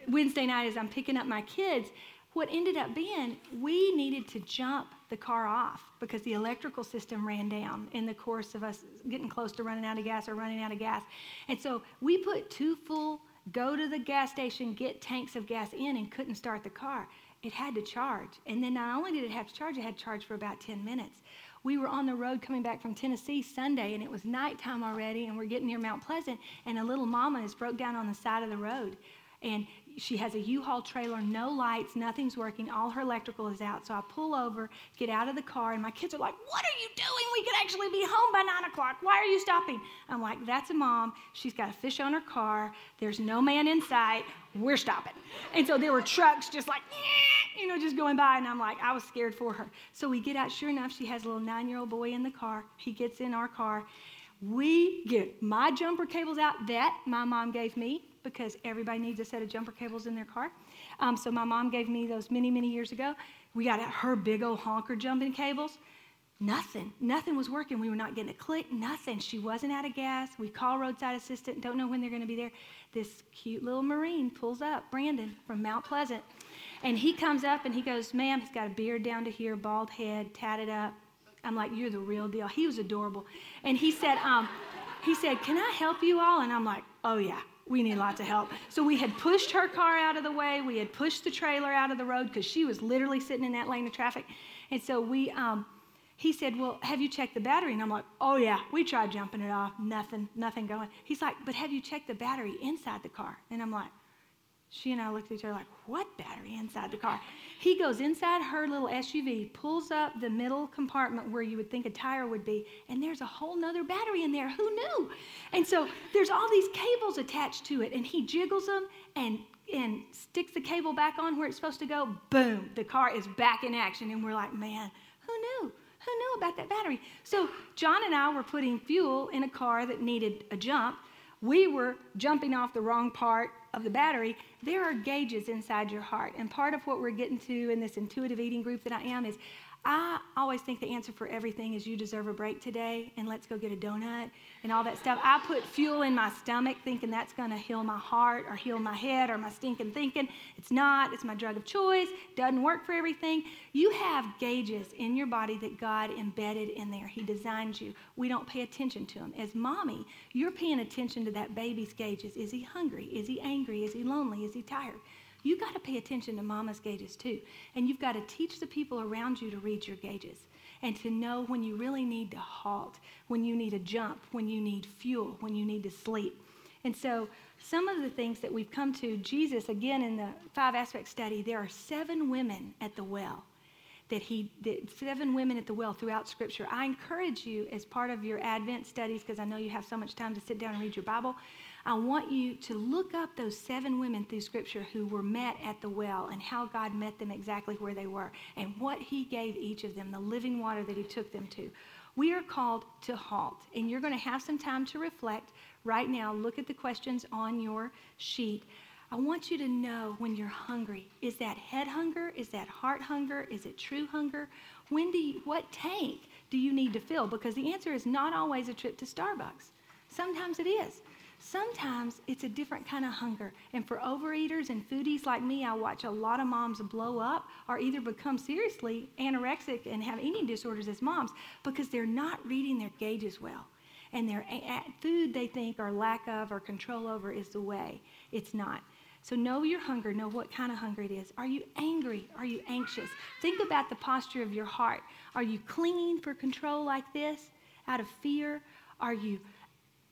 Wednesday night, as I'm picking up my kids, what ended up being we needed to jump the car off because the electrical system ran down in the course of us getting close to running out of gas or running out of gas. And so we put two full go to the gas station, get tanks of gas in, and couldn't start the car. It had to charge. And then not only did it have to charge, it had to charge for about 10 minutes. We were on the road coming back from Tennessee Sunday, and it was nighttime already, and we're getting near Mount Pleasant, and a little mama is broke down on the side of the road. And she has a U-Haul trailer, no lights, nothing's working, all her electrical is out. So I pull over, get out of the car, and my kids are like, What are you doing? We could actually be home by nine o'clock. Why are you stopping? I'm like, That's a mom. She's got a fish on her car. There's no man in sight. We're stopping. And so there were trucks just like, you know, just going by, and I'm like, I was scared for her. So we get out, sure enough, she has a little nine year old boy in the car. He gets in our car. We get my jumper cables out that my mom gave me because everybody needs a set of jumper cables in their car. Um, so my mom gave me those many, many years ago. We got her big old honker jumping cables. Nothing. Nothing was working. We were not getting a click. Nothing. She wasn't out of gas. We call roadside assistant. Don't know when they're going to be there. This cute little Marine pulls up, Brandon from Mount Pleasant. And he comes up and he goes, Ma'am, he's got a beard down to here, bald head, tatted up. I'm like, You're the real deal. He was adorable. And he said, um, he said, Can I help you all? And I'm like, Oh, yeah we need lots of help. So we had pushed her car out of the way. We had pushed the trailer out of the road because she was literally sitting in that lane of traffic. And so we, um, he said, Well, have you checked the battery? And I'm like, Oh, yeah, we tried jumping it off. Nothing, nothing going. He's like, But have you checked the battery inside the car? And I'm like, she and I looked at each other like, what battery inside the car? He goes inside her little SUV, pulls up the middle compartment where you would think a tire would be, and there's a whole nother battery in there. Who knew? And so there's all these cables attached to it, and he jiggles them and and sticks the cable back on where it's supposed to go. Boom, the car is back in action, and we're like, man, who knew? Who knew about that battery? So John and I were putting fuel in a car that needed a jump. We were jumping off the wrong part of the battery, there are gauges inside your heart. And part of what we're getting to in this intuitive eating group that I am is I always think the answer for everything is you deserve a break today and let's go get a donut and all that stuff. I put fuel in my stomach thinking that's going to heal my heart or heal my head or my stinking thinking. It's not. It's my drug of choice. Doesn't work for everything. You have gauges in your body that God embedded in there. He designed you. We don't pay attention to them. As mommy, you're paying attention to that baby's gauges. Is he hungry? Is he angry? Is he lonely? Is he tired? You got to pay attention to mama's gauges too. And you've got to teach the people around you to read your gauges and to know when you really need to halt, when you need a jump, when you need fuel, when you need to sleep. And so, some of the things that we've come to, Jesus, again in the five aspect study, there are seven women at the well that he seven women at the well throughout scripture i encourage you as part of your advent studies because i know you have so much time to sit down and read your bible I want you to look up those seven women through Scripture who were met at the well and how God met them exactly where they were and what He gave each of them, the living water that He took them to. We are called to halt, and you're going to have some time to reflect right now. Look at the questions on your sheet. I want you to know when you're hungry. Is that head hunger? Is that heart hunger? Is it true hunger? When do you, what tank do you need to fill? Because the answer is not always a trip to Starbucks. Sometimes it is. Sometimes it's a different kind of hunger. And for overeaters and foodies like me, I watch a lot of moms blow up or either become seriously anorexic and have eating disorders as moms because they're not reading their gauges well. And their food they think or lack of or control over is the way. It's not. So know your hunger, know what kind of hunger it is. Are you angry? Are you anxious? Think about the posture of your heart. Are you clinging for control like this out of fear? Are you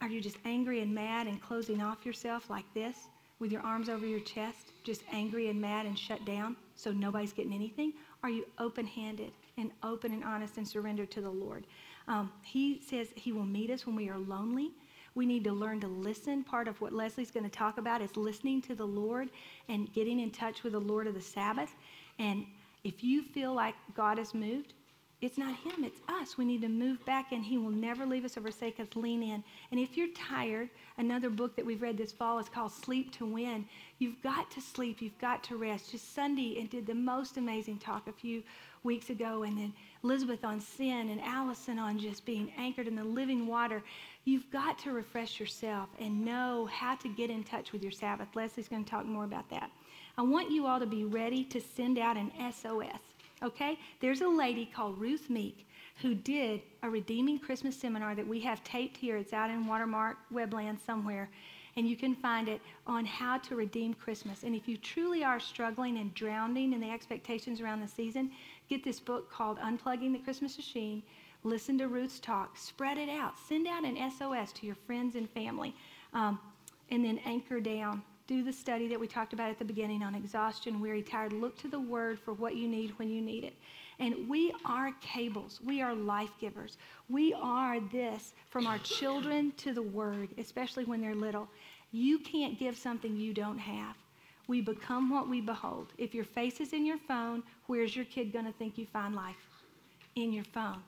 are you just angry and mad and closing off yourself like this? with your arms over your chest, just angry and mad and shut down so nobody's getting anything? Are you open handed and open and honest and surrendered to the Lord? Um, he says He will meet us when we are lonely. We need to learn to listen. Part of what Leslie's going to talk about is listening to the Lord and getting in touch with the Lord of the Sabbath. And if you feel like God has moved, it's not him, it's us. We need to move back, and he will never leave us or forsake us. Lean in. And if you're tired, another book that we've read this fall is called Sleep to Win. You've got to sleep, you've got to rest. Just Sunday, and did the most amazing talk a few weeks ago, and then Elizabeth on sin, and Allison on just being anchored in the living water. You've got to refresh yourself and know how to get in touch with your Sabbath. Leslie's going to talk more about that. I want you all to be ready to send out an SOS. Okay? There's a lady called Ruth Meek who did a redeeming Christmas seminar that we have taped here. It's out in Watermark Webland somewhere. And you can find it on how to redeem Christmas. And if you truly are struggling and drowning in the expectations around the season, get this book called Unplugging the Christmas Machine. Listen to Ruth's talk. Spread it out. Send out an SOS to your friends and family. Um, and then anchor down do the study that we talked about at the beginning on exhaustion, weary, tired. Look to the word for what you need when you need it. And we are cables, we are life givers. We are this from our children to the word, especially when they're little. You can't give something you don't have. We become what we behold. If your face is in your phone, where's your kid going to think you find life? In your phone.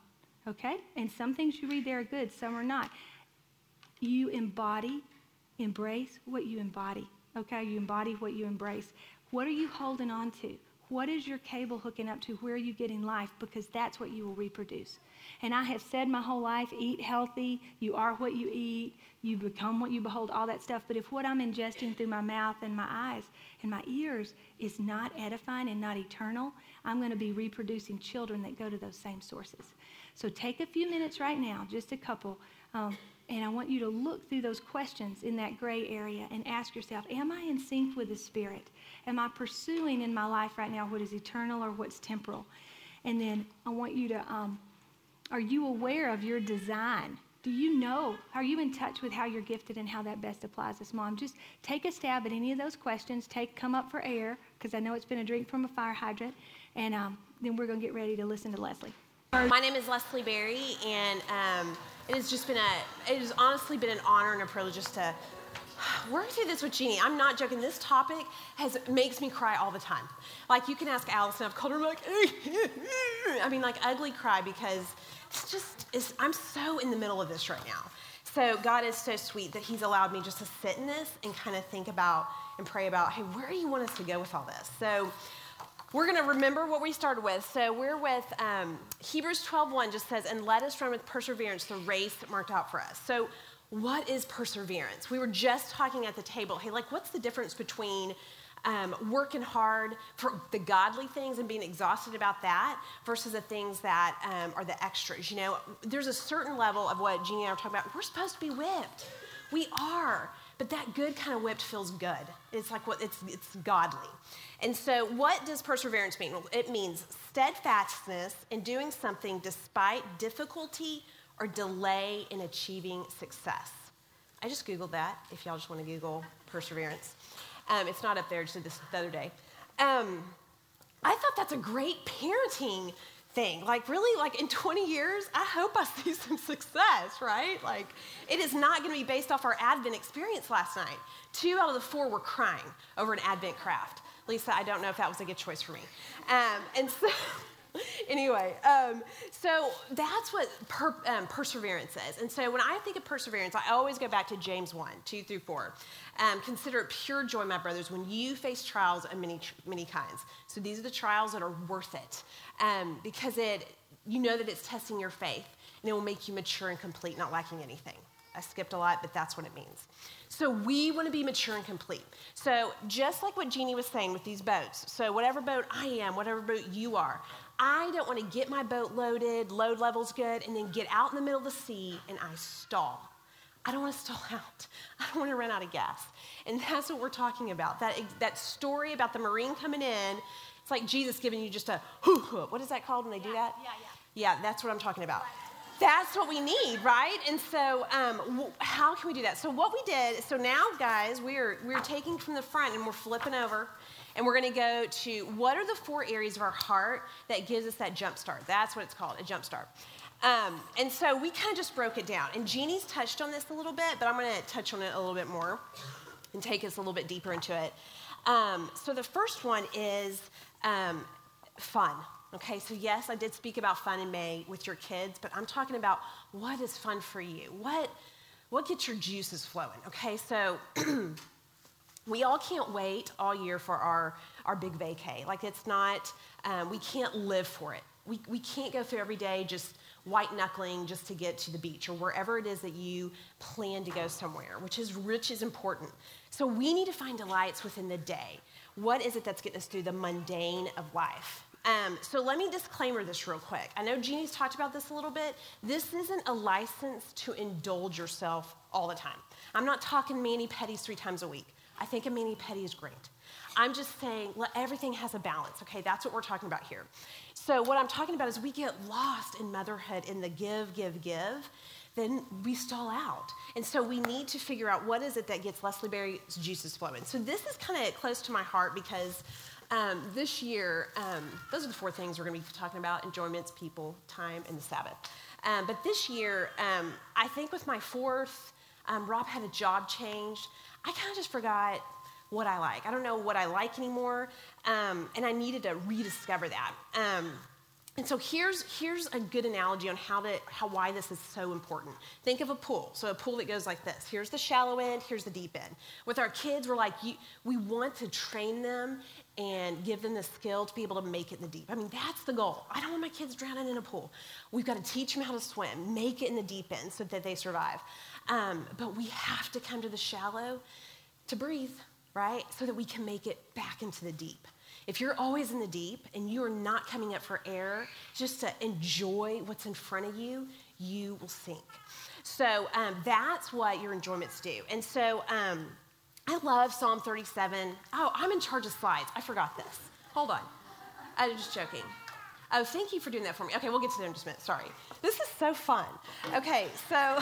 Okay? And some things you read there are good, some are not. You embody, embrace what you embody. Okay, you embody what you embrace. What are you holding on to? What is your cable hooking up to? Where are you getting life? Because that's what you will reproduce. And I have said my whole life eat healthy, you are what you eat, you become what you behold, all that stuff. But if what I'm ingesting through my mouth and my eyes and my ears is not edifying and not eternal, I'm going to be reproducing children that go to those same sources. So take a few minutes right now, just a couple. Um, and I want you to look through those questions in that gray area and ask yourself Am I in sync with the Spirit? Am I pursuing in my life right now what is eternal or what's temporal? And then I want you to, um, are you aware of your design? Do you know? Are you in touch with how you're gifted and how that best applies as mom? Just take a stab at any of those questions. Take come up for air because I know it's been a drink from a fire hydrant, and um, then we're going to get ready to listen to Leslie. My name is Leslie Berry, and um, it has just been a, it has honestly been an honor and a privilege just to work through this with Jeanie. I'm not joking. This topic has makes me cry all the time. Like you can ask Allison. I've called her like, I mean, like ugly cry because it's just, it's, I'm so in the middle of this right now. So God is so sweet that He's allowed me just to sit in this and kind of think about and pray about, hey, where do you want us to go with all this? So we're going to remember what we started with. So we're with um, Hebrews 12:1 just says, "And let us run with perseverance the race marked out for us." So what is perseverance? We were just talking at the table. Hey, like, what's the difference between um, working hard for the godly things and being exhausted about that versus the things that um, are the extras? You know, there's a certain level of what Jeanie and I are talking about. We're supposed to be whipped. We are. But that good kind of whipped feels good. It's like what it's it's godly. And so what does perseverance mean? It means steadfastness in doing something despite difficulty or delay in achieving success. I just Googled that if y'all just want to Google perseverance. Um, it's not up there, just did this the other day. Um, I thought that's a great parenting thing. Like, really, like in 20 years, I hope I see some success, right? Like, it is not going to be based off our Advent experience last night. Two out of the four were crying over an Advent craft. Lisa, I don't know if that was a good choice for me. Um, and so, anyway, um, so that's what per, um, perseverance is. And so when I think of perseverance, I always go back to James 1, 2 through 4. Um, consider it pure joy, my brothers, when you face trials of many, many kinds. So these are the trials that are worth it um, because it, you know that it's testing your faith and it will make you mature and complete, not lacking anything. I skipped a lot, but that's what it means. So we want to be mature and complete. So just like what Jeanie was saying with these boats, so whatever boat I am, whatever boat you are, I don't want to get my boat loaded, load levels good, and then get out in the middle of the sea and I stall. I don't want to stall out. I don't want to run out of gas. And that's what we're talking about. That, that story about the Marine coming in, it's like Jesus giving you just a, what is that called when they do that? Yeah, yeah. Yeah, that's what I'm talking about. that's what we need, right? And so, um, w- how can we do that? So, what we did, so now, guys, we're we're taking from the front and we're flipping over, and we're going to go to what are the four areas of our heart that gives us that jump start? That's what it's called, a jump start. Um, and so we kind of just broke it down. And Jeanie's touched on this a little bit, but I'm going to touch on it a little bit more and take us a little bit deeper into it. Um, so the first one is um, fun. Okay, so yes, I did speak about fun in May with your kids, but I'm talking about what is fun for you. What what gets your juices flowing? Okay, so we all can't wait all year for our our big vacay. Like it's not, um, we can't live for it. We we can't go through every day just white knuckling just to get to the beach or wherever it is that you plan to go somewhere, which is rich is important. So we need to find delights within the day. What is it that's getting us through the mundane of life? Um, so let me disclaimer this real quick. I know Jeanie's talked about this a little bit. This isn't a license to indulge yourself all the time. I'm not talking mani pedis three times a week. I think a mani pedi is great. I'm just saying everything has a balance, okay? That's what we're talking about here. So, what I'm talking about is we get lost in motherhood in the give, give, give, then we stall out. And so we need to figure out what is it that gets Leslie Berry's juices flowing. So this is kind of close to my heart because um, this year, um, those are the four things we're going to be talking about enjoyments, people, time, and the Sabbath. Um, but this year, um, I think with my fourth, um, Rob had a job change. I kind of just forgot what I like. I don't know what I like anymore, um, and I needed to rediscover that. And so here's, here's a good analogy on how to, how, why this is so important. Think of a pool. So a pool that goes like this. Here's the shallow end, here's the deep end. With our kids, we're like, you, we want to train them and give them the skill to be able to make it in the deep. I mean, that's the goal. I don't want my kids drowning in a pool. We've got to teach them how to swim, make it in the deep end so that they survive. Um, but we have to come to the shallow to breathe, right? So that we can make it back into the deep. If you're always in the deep and you are not coming up for air just to enjoy what's in front of you, you will sink. So um, that's what your enjoyments do. And so um, I love Psalm 37. Oh, I'm in charge of slides. I forgot this. Hold on. I was just joking. Oh, thank you for doing that for me. Okay, we'll get to that in just a minute. Sorry. This is so fun. Okay, so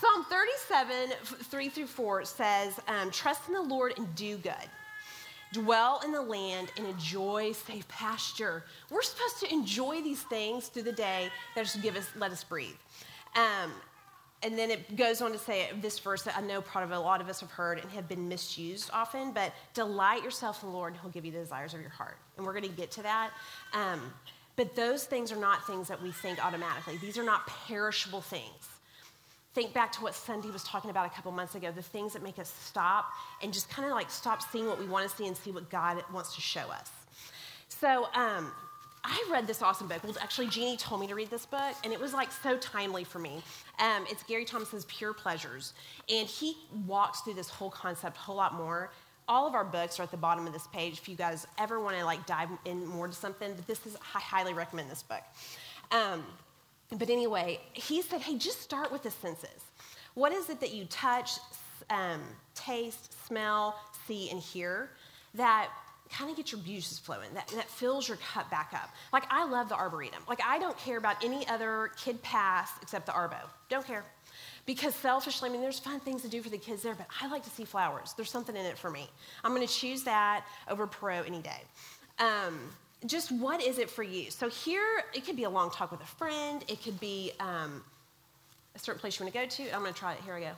Psalm 37, 3 through 4 says, um, Trust in the Lord and do good dwell in the land and enjoy safe pasture. We're supposed to enjoy these things through the day that just give us, let us breathe. Um, and then it goes on to say this verse that I know part of a lot of us have heard and have been misused often, but delight yourself in the Lord and he'll give you the desires of your heart. And we're going to get to that. Um, but those things are not things that we think automatically. These are not perishable things think back to what Sunday was talking about a couple months ago the things that make us stop and just kind of like stop seeing what we want to see and see what God wants to show us. So, um, I read this awesome book. Well, actually, Jeanie told me to read this book, and it was like so timely for me. Um, it's Gary Thomas's Pure Pleasures, and he walks through this whole concept a whole lot more. All of our books are at the bottom of this page if you guys ever want to like dive in more to something. But this is I highly recommend this book. Um, but anyway, he said, hey, just start with the senses. What is it that you touch, um, taste, smell, see, and hear that kind of get your juices flowing, that, that fills your cup back up? Like, I love the Arboretum. Like, I don't care about any other kid pass except the Arbo. Don't care. Because selfishly, I mean, there's fun things to do for the kids there, but I like to see flowers. There's something in it for me. I'm going to choose that over Perot any day. Um, just what is it for you? So here, it could be a long talk with a friend. It could be um, a certain place you want to go to. I'm going to try it. Here I go.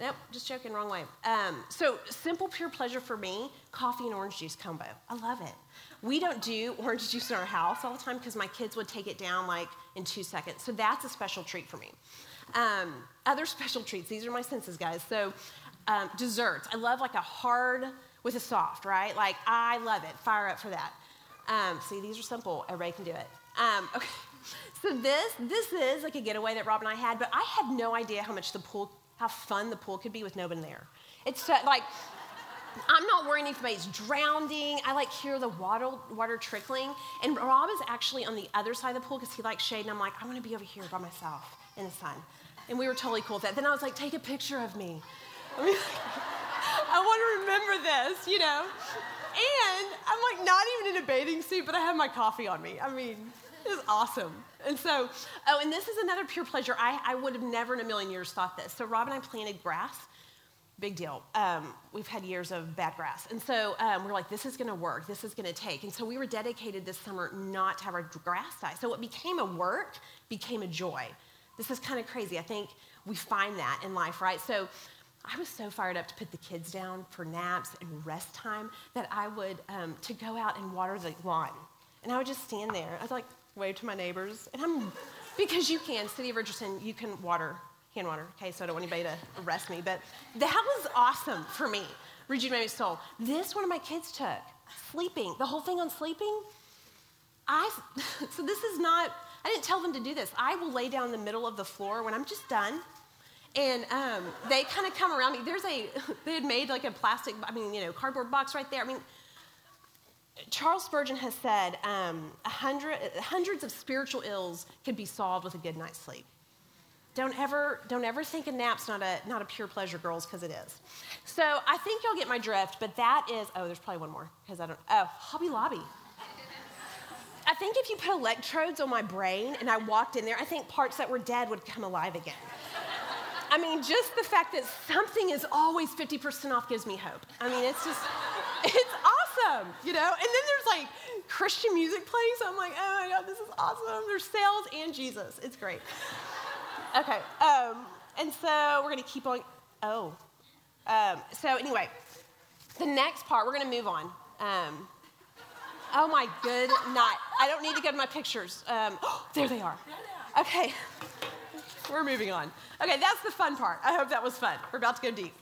Nope, just joking, wrong way. Um, so simple, pure pleasure for me, coffee and orange juice combo. I love it. We don't do orange juice in our house all the time because my kids would take it down like in two seconds. So that's a special treat for me. Um, other special treats, these are my senses, guys. So um, desserts. I love like a hard with a soft, right? Like I love it. Fire up for that. Um, see, these are simple. Everybody can do it. Um, okay. So this this is like a getaway that Rob and I had, but I had no idea how much the pool, how fun the pool could be with nobody there. It's uh, like I'm not worrying if anybody's drowning. I like hear the water water trickling, and Rob is actually on the other side of the pool because he likes shade, and I'm like, I want to be over here by myself in the sun, and we were totally cool with that. Then I was like, take a picture of me. I mean, I want to remember this, you know. And I'm like not even in a bathing suit, but I have my coffee on me. I mean, it was awesome. And so, oh, and this is another pure pleasure. I, I would have never in a million years thought this. So, Rob and I planted grass. Big deal. Um, we've had years of bad grass. And so um, we're like, this is going to work. This is going to take. And so we were dedicated this summer not to have our grass die. So what became a work became a joy. This is kind of crazy. I think we find that in life, right? So I was so fired up to put the kids down for naps and rest time that I would um, to go out and water the lawn. And I would just stand there. I'd like wave to my neighbors. And I'm, because you can, City of Richardson, you can water, hand water. Okay, so I don't want anybody to arrest me. But that was awesome for me, rejuvenating soul. This one of my kids took, sleeping, the whole thing on sleeping. I, so this is not, I didn't tell them to do this. I will lay down in the middle of the floor when I'm just done. And um, they kind of come around me. There's a, they had made like a plastic, I mean, you know, cardboard box right there. I mean, Charles Spurgeon has said um, hundred, hundreds of spiritual ills could be solved with a good night's sleep. Don't ever, don't ever think a nap's not a, not a pure pleasure, girls, because it is. So I think you'll get my drift, but that is, oh, there's probably one more, because I don't, oh, Hobby Lobby. I think if you put electrodes on my brain and I walked in there, I think parts that were dead would come alive again. I mean, just the fact that something is always 50% off gives me hope. I mean, it's just, it's awesome, you know? And then there's like Christian music playing, so I'm like, oh my God, this is awesome. There's sales and Jesus. It's great. Okay, um, and so we're gonna keep on, oh. Um, so anyway, the next part, we're gonna move on. Um, oh my good night. I don't need to go to my pictures. Um, there they are. Okay. We're moving on. Okay, that's the fun part. I hope that was fun. We're about to go deep.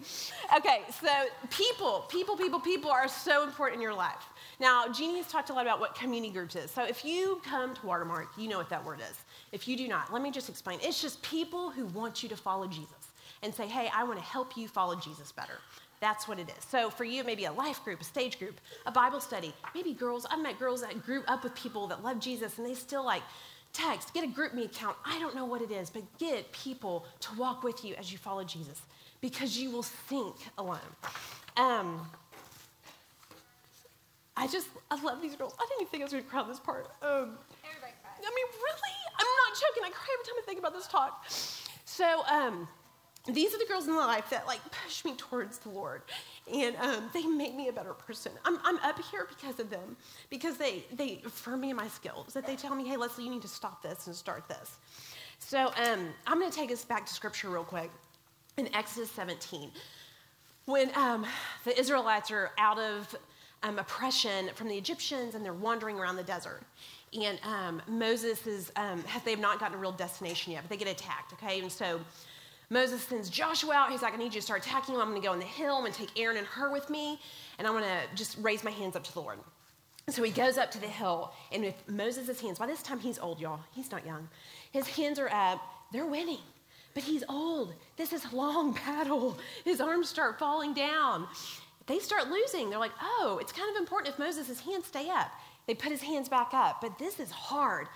Okay, so people, people, people, people are so important in your life. Now, Jeanie has talked a lot about what community groups is. So if you come to Watermark, you know what that word is. If you do not, let me just explain. It's just people who want you to follow Jesus and say, hey, I want to help you follow Jesus better. That's what it is. So for you, maybe a life group, a stage group, a Bible study. Maybe girls, I've met girls that grew up with people that love Jesus and they still like text, get a GroupMe account. I don't know what it is, but get people to walk with you as you follow Jesus because you will sink alone. Um, I just, I love these girls. I didn't even think I was going to cry this part. Um, Everybody cries. I mean, really? I'm not joking. I cry every time I think about this talk. So, um, these are the girls in my life that like push me towards the Lord, and um, they make me a better person. I'm, I'm up here because of them, because they they affirm me in my skills. That they tell me, hey, Leslie, you need to stop this and start this. So um, I'm going to take us back to Scripture real quick in Exodus 17, when um, the Israelites are out of um, oppression from the Egyptians and they're wandering around the desert. And um, Moses is, um, they've not gotten a real destination yet, but they get attacked, okay? And so Moses sends Joshua out. He's like, I need you to start attacking him. I'm going to go on the hill. I'm going to take Aaron and Hur with me, and I'm going to just raise my hands up to the Lord. So he goes up to the hill, and with Moses' hands, by this time he's old, y'all. He's not young. His hands are up. They're winning, but he's old. This is a long battle. His arms start falling down. They start losing. They're like, oh, it's kind of important if Moses' hands stay up. They put his hands back up, but this is hard.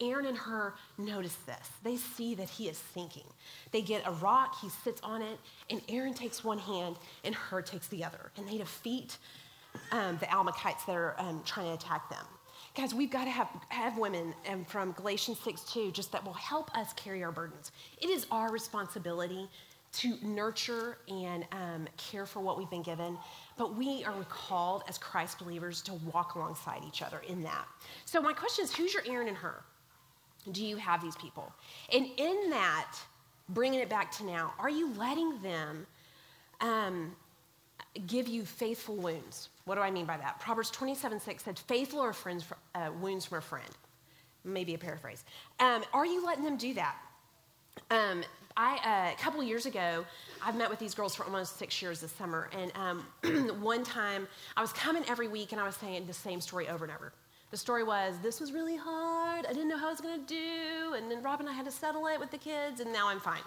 Aaron and Hur notice this. They see that he is sinking. They get a rock, he sits on it, and Aaron takes one hand and Hur takes the other. And they defeat um, the Amalekites that are um, trying to attack them. Guys, we've got to have, have women um, from Galatians 6 2 just that will help us carry our burdens. It is our responsibility to nurture and um, care for what we've been given, but we are called as Christ believers to walk alongside each other in that. So, my question is who's your Aaron and Hur? Do you have these people? And in that, bringing it back to now, are you letting them um, give you faithful wounds? What do I mean by that? Proverbs 27 6 said, Faithful are friends for, uh, wounds from a friend. Maybe a paraphrase. Um, are you letting them do that? Um, I, uh, a couple years ago, I've met with these girls for almost six years this summer. And um, one time, I was coming every week and I was saying the same story over and over. The story was, this was really hard. I didn't know how I was going to do. And then Rob and I had to settle it with the kids, and now I'm fine.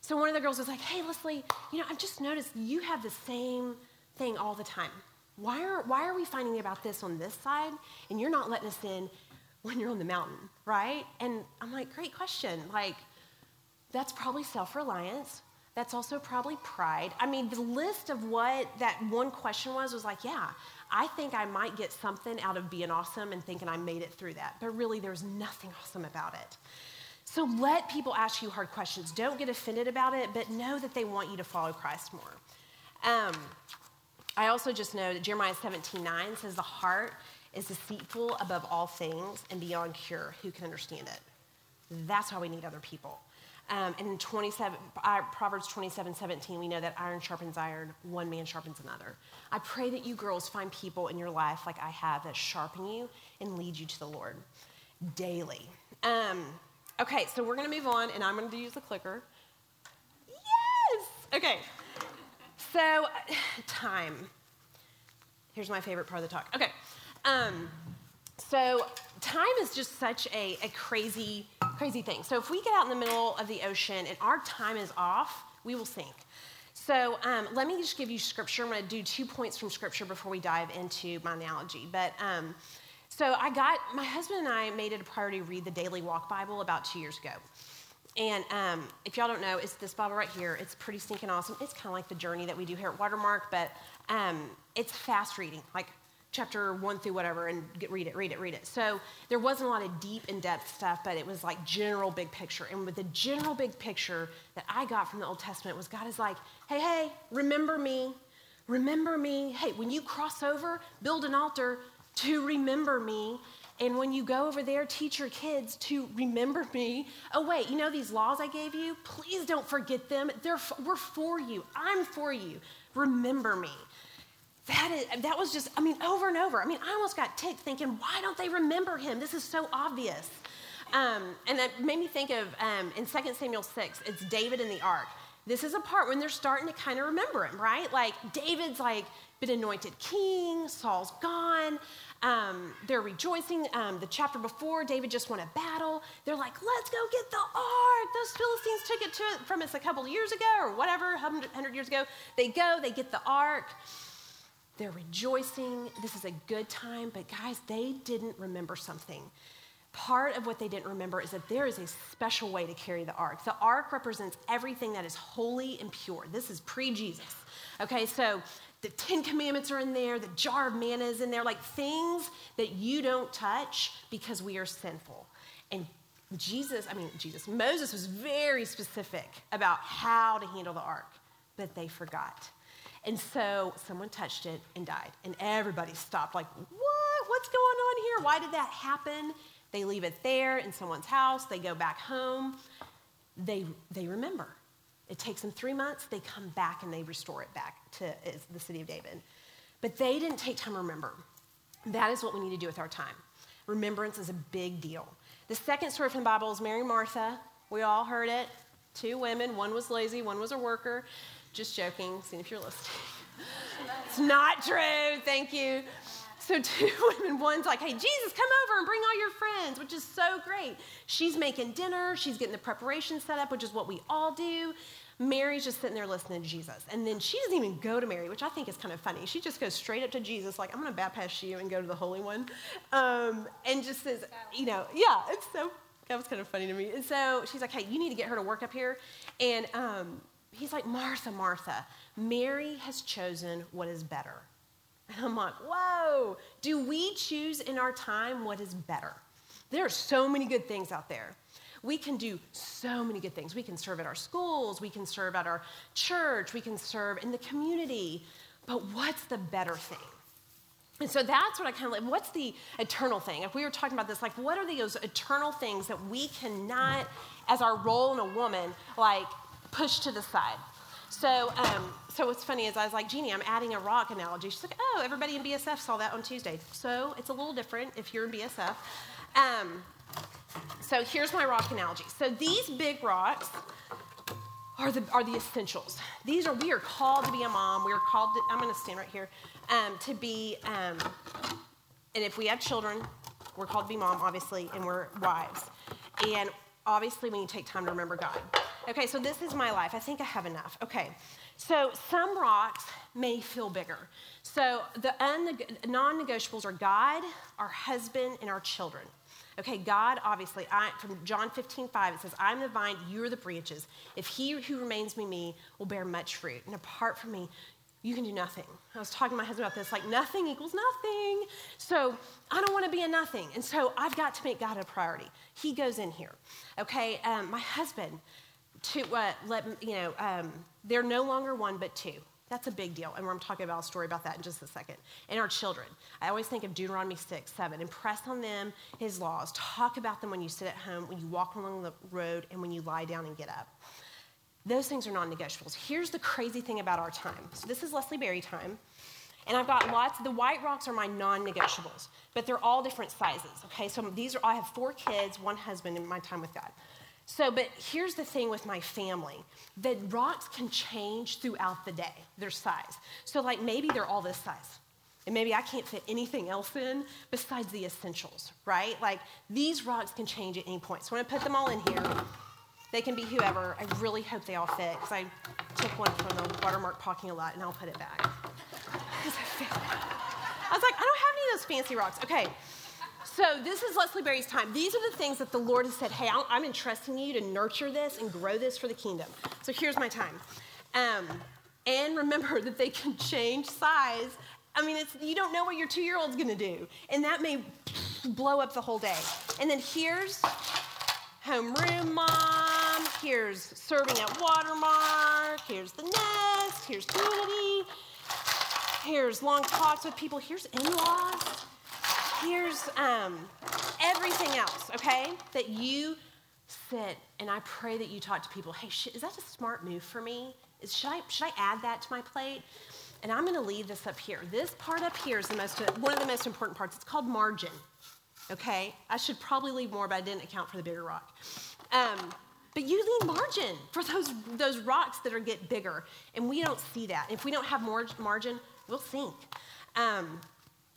So one of the girls was like, hey, Leslie, you know, I've just noticed you have the same thing all the time. Why are, why are we finding about this on this side, and you're not letting us in when you're on the mountain, right? And I'm like, great question. Like, that's probably self reliance. That's also probably pride. I mean, the list of what that one question was was like, yeah, I think I might get something out of being awesome and thinking I made it through that. But really, there's nothing awesome about it. So let people ask you hard questions. Don't get offended about it, but know that they want you to follow Christ more. Um, I also just know that Jeremiah 17 9 says, The heart is deceitful above all things and beyond cure. Who can understand it? That's why we need other people. Um, and in 27, uh, Proverbs 27 17, we know that iron sharpens iron, one man sharpens another. I pray that you girls find people in your life like I have that sharpen you and lead you to the Lord daily. Um, okay, so we're going to move on, and I'm going to use the clicker. Yes! Okay, so time. Here's my favorite part of the talk. Okay, um, so time is just such a, a crazy, crazy thing. So if we get out in the middle of the ocean and our time is off, we will sink. So um, let me just give you scripture. I'm going to do two points from scripture before we dive into my analogy. But um, so I got my husband and I made it a priority to read the Daily Walk Bible about two years ago. And um, if y'all don't know, it's this Bible right here. It's pretty stinking awesome. It's kind of like the journey that we do here at Watermark, but um, it's fast reading. Like chapter one through whatever and get, read it, read it, read it. So there wasn't a lot of deep, in depth stuff, but it was like general big picture. And with the general big picture that I got from the Old Testament was God is like, hey, hey, remember me. Remember me. Hey, when you cross over, build an altar to remember me. And when you go over there, teach your kids to remember me. Oh, wait, you know these laws I gave you? Please don't forget them. They're, we're for you. I'm for you. Remember me that, is, that was just, I mean, over and over. I mean, I almost got ticked thinking, why don't they remember him? This is so obvious. Um, and that made me think of um, in 2 Samuel 6, it's David in the ark. This is a part when they're starting to kind of remember him, right? Like David's like been anointed king, Saul's gone. Um, they're rejoicing. Um, the chapter before, David just won a battle. They're like, let's go get the ark. Those Philistines took it to, from us a couple years ago or whatever, 100 years ago. They go, they get the ark. They're rejoicing. This is a good time. But guys, they didn't remember something. Part of what they didn't remember is that there is a special way to carry the ark. The ark represents everything that is holy and pure. This is pre Jesus. Okay, so the Ten Commandments are in there, the jar of manna is in there, like things that you don't touch because we are sinful. And Jesus, I mean, Jesus, Moses was very specific about how to handle the ark, but they forgot. And so someone touched it and died. And everybody stopped, like, what? What's going on here? Why did that happen? They leave it there in someone's house. They go back home. They, they remember. It takes them three months. They come back and they restore it back to the city of David. But they didn't take time to remember. That is what we need to do with our time. Remembrance is a big deal. The second story from the Bible is Mary Martha. We all heard it. Two women, one was lazy, one was a worker. Just joking, seeing if you're listening. it's not true, thank you. So, two women, one's like, hey, Jesus, come over and bring all your friends, which is so great. She's making dinner, she's getting the preparation set up, which is what we all do. Mary's just sitting there listening to Jesus. And then she doesn't even go to Mary, which I think is kind of funny. She just goes straight up to Jesus, like, I'm going to baptize you and go to the Holy One. Um, and just says, you know, yeah, it's so, that was kind of funny to me. And so she's like, hey, you need to get her to work up here. And um, he's like, Martha, Martha, Mary has chosen what is better. And I'm like, whoa, do we choose in our time what is better? There are so many good things out there. We can do so many good things. We can serve at our schools, we can serve at our church, we can serve in the community. But what's the better thing? And so that's what I kind of like. What's the eternal thing? If we were talking about this, like, what are those eternal things that we cannot, as our role in a woman, like, pushed to the side. So, um, so what's funny is I was like, Jeanie, I'm adding a rock analogy. She's like, oh, everybody in BSF saw that on Tuesday. So it's a little different if you're in BSF. Um, so here's my rock analogy. So these big rocks are the, are the essentials. These are, we are called to be a mom. We are called to, I'm going to stand right here, um, to be, um, and if we have children, we're called to be mom, obviously, and we're wives. And obviously, we need to take time to remember God. Okay, so this is my life. I think I have enough. Okay, so some rocks may feel bigger. So the non negotiables are God, our husband, and our children. Okay, God obviously, I, from John 15, 5, it says, I'm the vine, you're the branches. If he who remains in me will bear much fruit, and apart from me, you can do nothing. I was talking to my husband about this, like nothing equals nothing. So I don't want to be a nothing. And so I've got to make God a priority. He goes in here. Okay, um, my husband, to uh, let you know, um, they're no longer one but two. That's a big deal. And I'm talking about a story about that in just a second. And our children. I always think of Deuteronomy 6, 7. Impress on them his laws. Talk about them when you sit at home, when you walk along the road, and when you lie down and get up. Those things are non negotiables. Here's the crazy thing about our time. So, this is Leslie Berry time. And I've got lots, the white rocks are my non negotiables, but they're all different sizes. Okay, so these are, I have four kids, one husband and my time with God. So, but here's the thing with my family that rocks can change throughout the day, their size. So, like maybe they're all this size. And maybe I can't fit anything else in besides the essentials, right? Like these rocks can change at any point. So when I put them all in here, they can be whoever. I really hope they all fit because I took one from the watermark parking lot and I'll put it back. I was like, I don't have any of those fancy rocks. Okay, so this is Leslie Berry's time. These are the things that the Lord has said, hey, I'm entrusting you to nurture this and grow this for the kingdom. So here's my time. Um, and remember that they can change size. I mean, you don't know what your two year old's gonna do. And that may blow up the whole day. And then here's homeroom mom. Here's serving at Watermark. Here's the nest. Here's community. Here's long talks with people. Here's in laws. Here's um, everything else, okay? That you sit and I pray that you talk to people. Hey, is that a smart move for me? Is, should, I, should I add that to my plate? And I'm going to leave this up here. This part up here is the most, one of the most important parts. It's called margin okay? I should probably leave more, but I didn't account for the bigger rock. Um, but you need margin for those, those rocks that are get bigger, and we don't see that. If we don't have more margin, we'll sink. Um,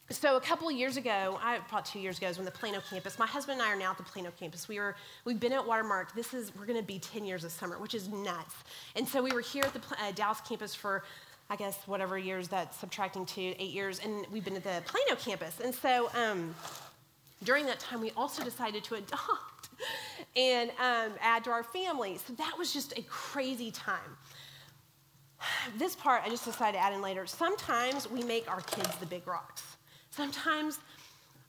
so a couple of years ago, I about two years ago, was when the Plano campus. My husband and I are now at the Plano campus. We were we've been at Watermark. This is we're going to be 10 years this summer, which is nuts. And so we were here at the uh, Dallas campus for I guess whatever years that's subtracting to eight years, and we've been at the Plano campus. And so um, during that time, we also decided to adopt and um, add to our family. So that was just a crazy time. This part I just decided to add in later. Sometimes we make our kids the big rocks. Sometimes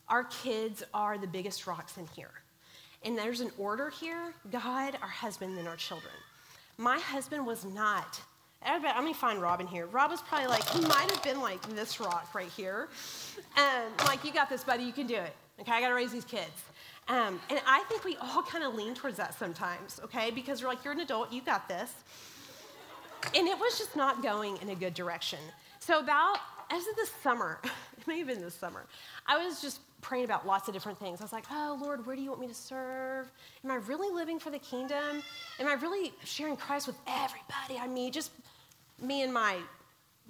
our kids are the biggest rocks in here. And there's an order here God, our husband, and our children. My husband was not. I'm to find Robin here. Rob was probably like, he might have been like this rock right here. And like, you got this, buddy, you can do it. Okay, I gotta raise these kids. Um, and I think we all kind of lean towards that sometimes, okay? Because we're like, you're an adult, you got this. And it was just not going in a good direction. So, about, as of this summer, it may have been this summer, I was just praying about lots of different things. I was like, oh, Lord, where do you want me to serve? Am I really living for the kingdom? Am I really sharing Christ with everybody I meet? Just me and my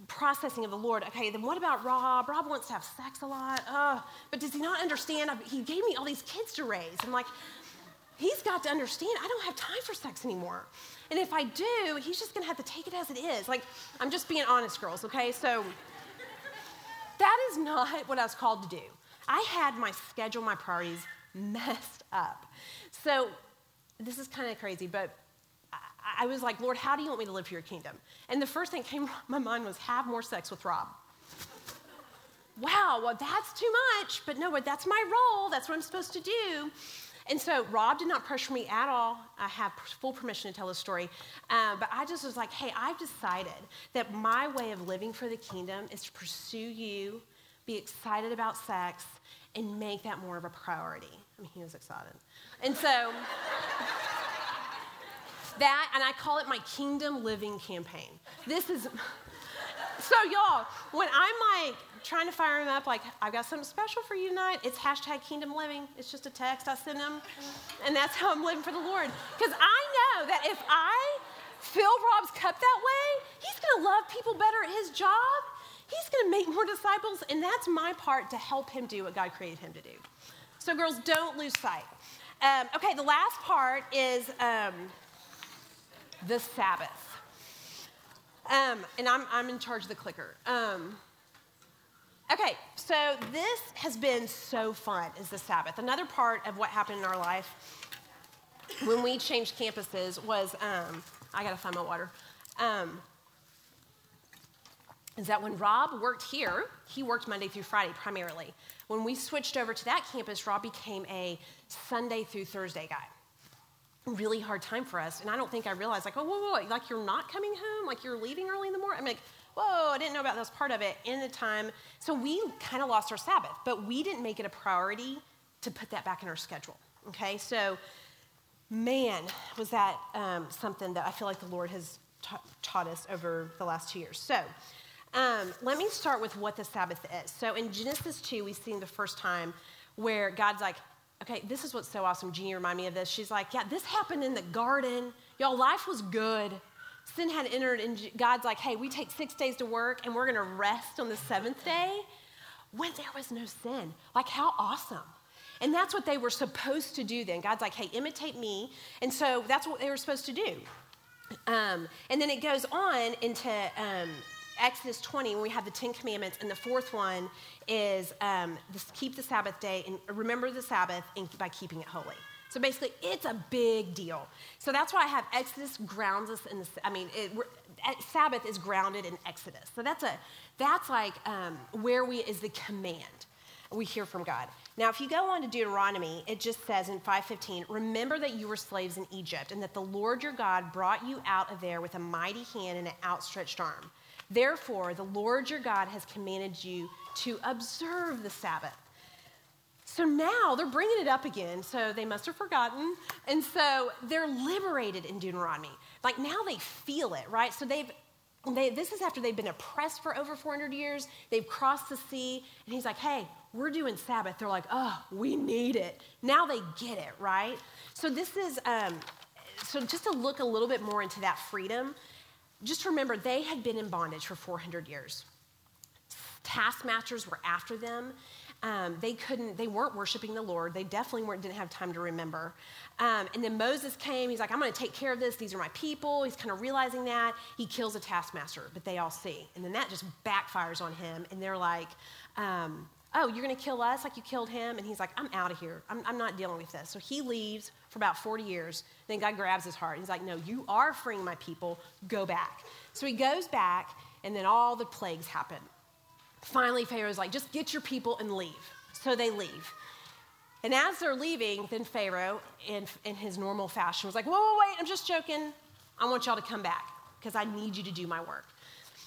processing of the Lord. Okay, then what about Rob? Rob wants to have sex a lot. Uh, but does he not understand? He gave me all these kids to raise. I'm like, he's got to understand I don't have time for sex anymore. And if I do, he's just going to have to take it as it is. Like, I'm just being honest, girls, okay? So that is not what I was called to do. I had my schedule, my priorities messed up. So this is kind of crazy, but I was like, Lord, how do you want me to live for your kingdom? And the first thing that came to my mind was have more sex with Rob. wow, well, that's too much, but no, but that's my role. That's what I'm supposed to do. And so Rob did not pressure me at all. I have full permission to tell the story. Uh, but I just was like, hey, I've decided that my way of living for the kingdom is to pursue you, be excited about sex, and make that more of a priority. I mean, he was excited. And so. That, and I call it my kingdom living campaign. This is, so y'all, when I'm like trying to fire him up, like, I've got something special for you tonight, it's hashtag kingdom living. It's just a text I send him, and that's how I'm living for the Lord. Because I know that if I fill Rob's cup that way, he's gonna love people better at his job. He's gonna make more disciples, and that's my part to help him do what God created him to do. So, girls, don't lose sight. Um, okay, the last part is um, the Sabbath. Um, and I'm, I'm in charge of the clicker. Um, Okay, so this has been so fun, is the Sabbath. Another part of what happened in our life when we changed campuses was, um, I gotta find my water, um, is that when Rob worked here, he worked Monday through Friday primarily. When we switched over to that campus, Rob became a Sunday through Thursday guy. Really hard time for us. And I don't think I realized, like, oh, whoa, whoa, like you're not coming home? Like you're leaving early in the morning? I'm like, whoa, I didn't know about this part of it in the time. So we kind of lost our Sabbath, but we didn't make it a priority to put that back in our schedule. Okay, so man, was that um, something that I feel like the Lord has ta- taught us over the last two years. So um, let me start with what the Sabbath is. So in Genesis 2, we see the first time where God's like, okay, this is what's so awesome. Jeanie reminded me of this. She's like, yeah, this happened in the garden. Y'all, life was good. Sin had entered, and God's like, hey, we take six days to work and we're going to rest on the seventh day when there was no sin. Like, how awesome. And that's what they were supposed to do then. God's like, hey, imitate me. And so that's what they were supposed to do. Um, and then it goes on into um, Exodus 20, when we have the Ten Commandments, and the fourth one is um, this, keep the Sabbath day and remember the Sabbath and by keeping it holy. So basically, it's a big deal. So that's why I have Exodus grounds us in the. I mean, it, Sabbath is grounded in Exodus. So that's a that's like um, where we is the command we hear from God. Now, if you go on to Deuteronomy, it just says in 5:15, "Remember that you were slaves in Egypt, and that the Lord your God brought you out of there with a mighty hand and an outstretched arm." Therefore, the Lord your God has commanded you to observe the Sabbath. So now they're bringing it up again, so they must have forgotten. And so they're liberated in Deuteronomy. Like now they feel it, right? So they've they, this is after they've been oppressed for over 400 years. They've crossed the sea, and he's like, hey, we're doing Sabbath. They're like, oh, we need it. Now they get it, right? So this is, um, so just to look a little bit more into that freedom, just remember they had been in bondage for 400 years. Taskmasters were after them. Um, they couldn't, they weren't worshiping the Lord. They definitely weren't, didn't have time to remember. Um, and then Moses came. He's like, I'm going to take care of this. These are my people. He's kind of realizing that. He kills a taskmaster, but they all see. And then that just backfires on him. And they're like, um, oh, you're going to kill us like you killed him? And he's like, I'm out of here. I'm, I'm, not dealing with this. So he leaves for about 40 years. Then God grabs his heart. He's like, no, you are freeing my people. Go back. So he goes back, and then all the plagues happen. Finally, Pharaoh's like, just get your people and leave. So they leave. And as they're leaving, then Pharaoh, in, in his normal fashion, was like, whoa, whoa, wait, I'm just joking. I want y'all to come back because I need you to do my work.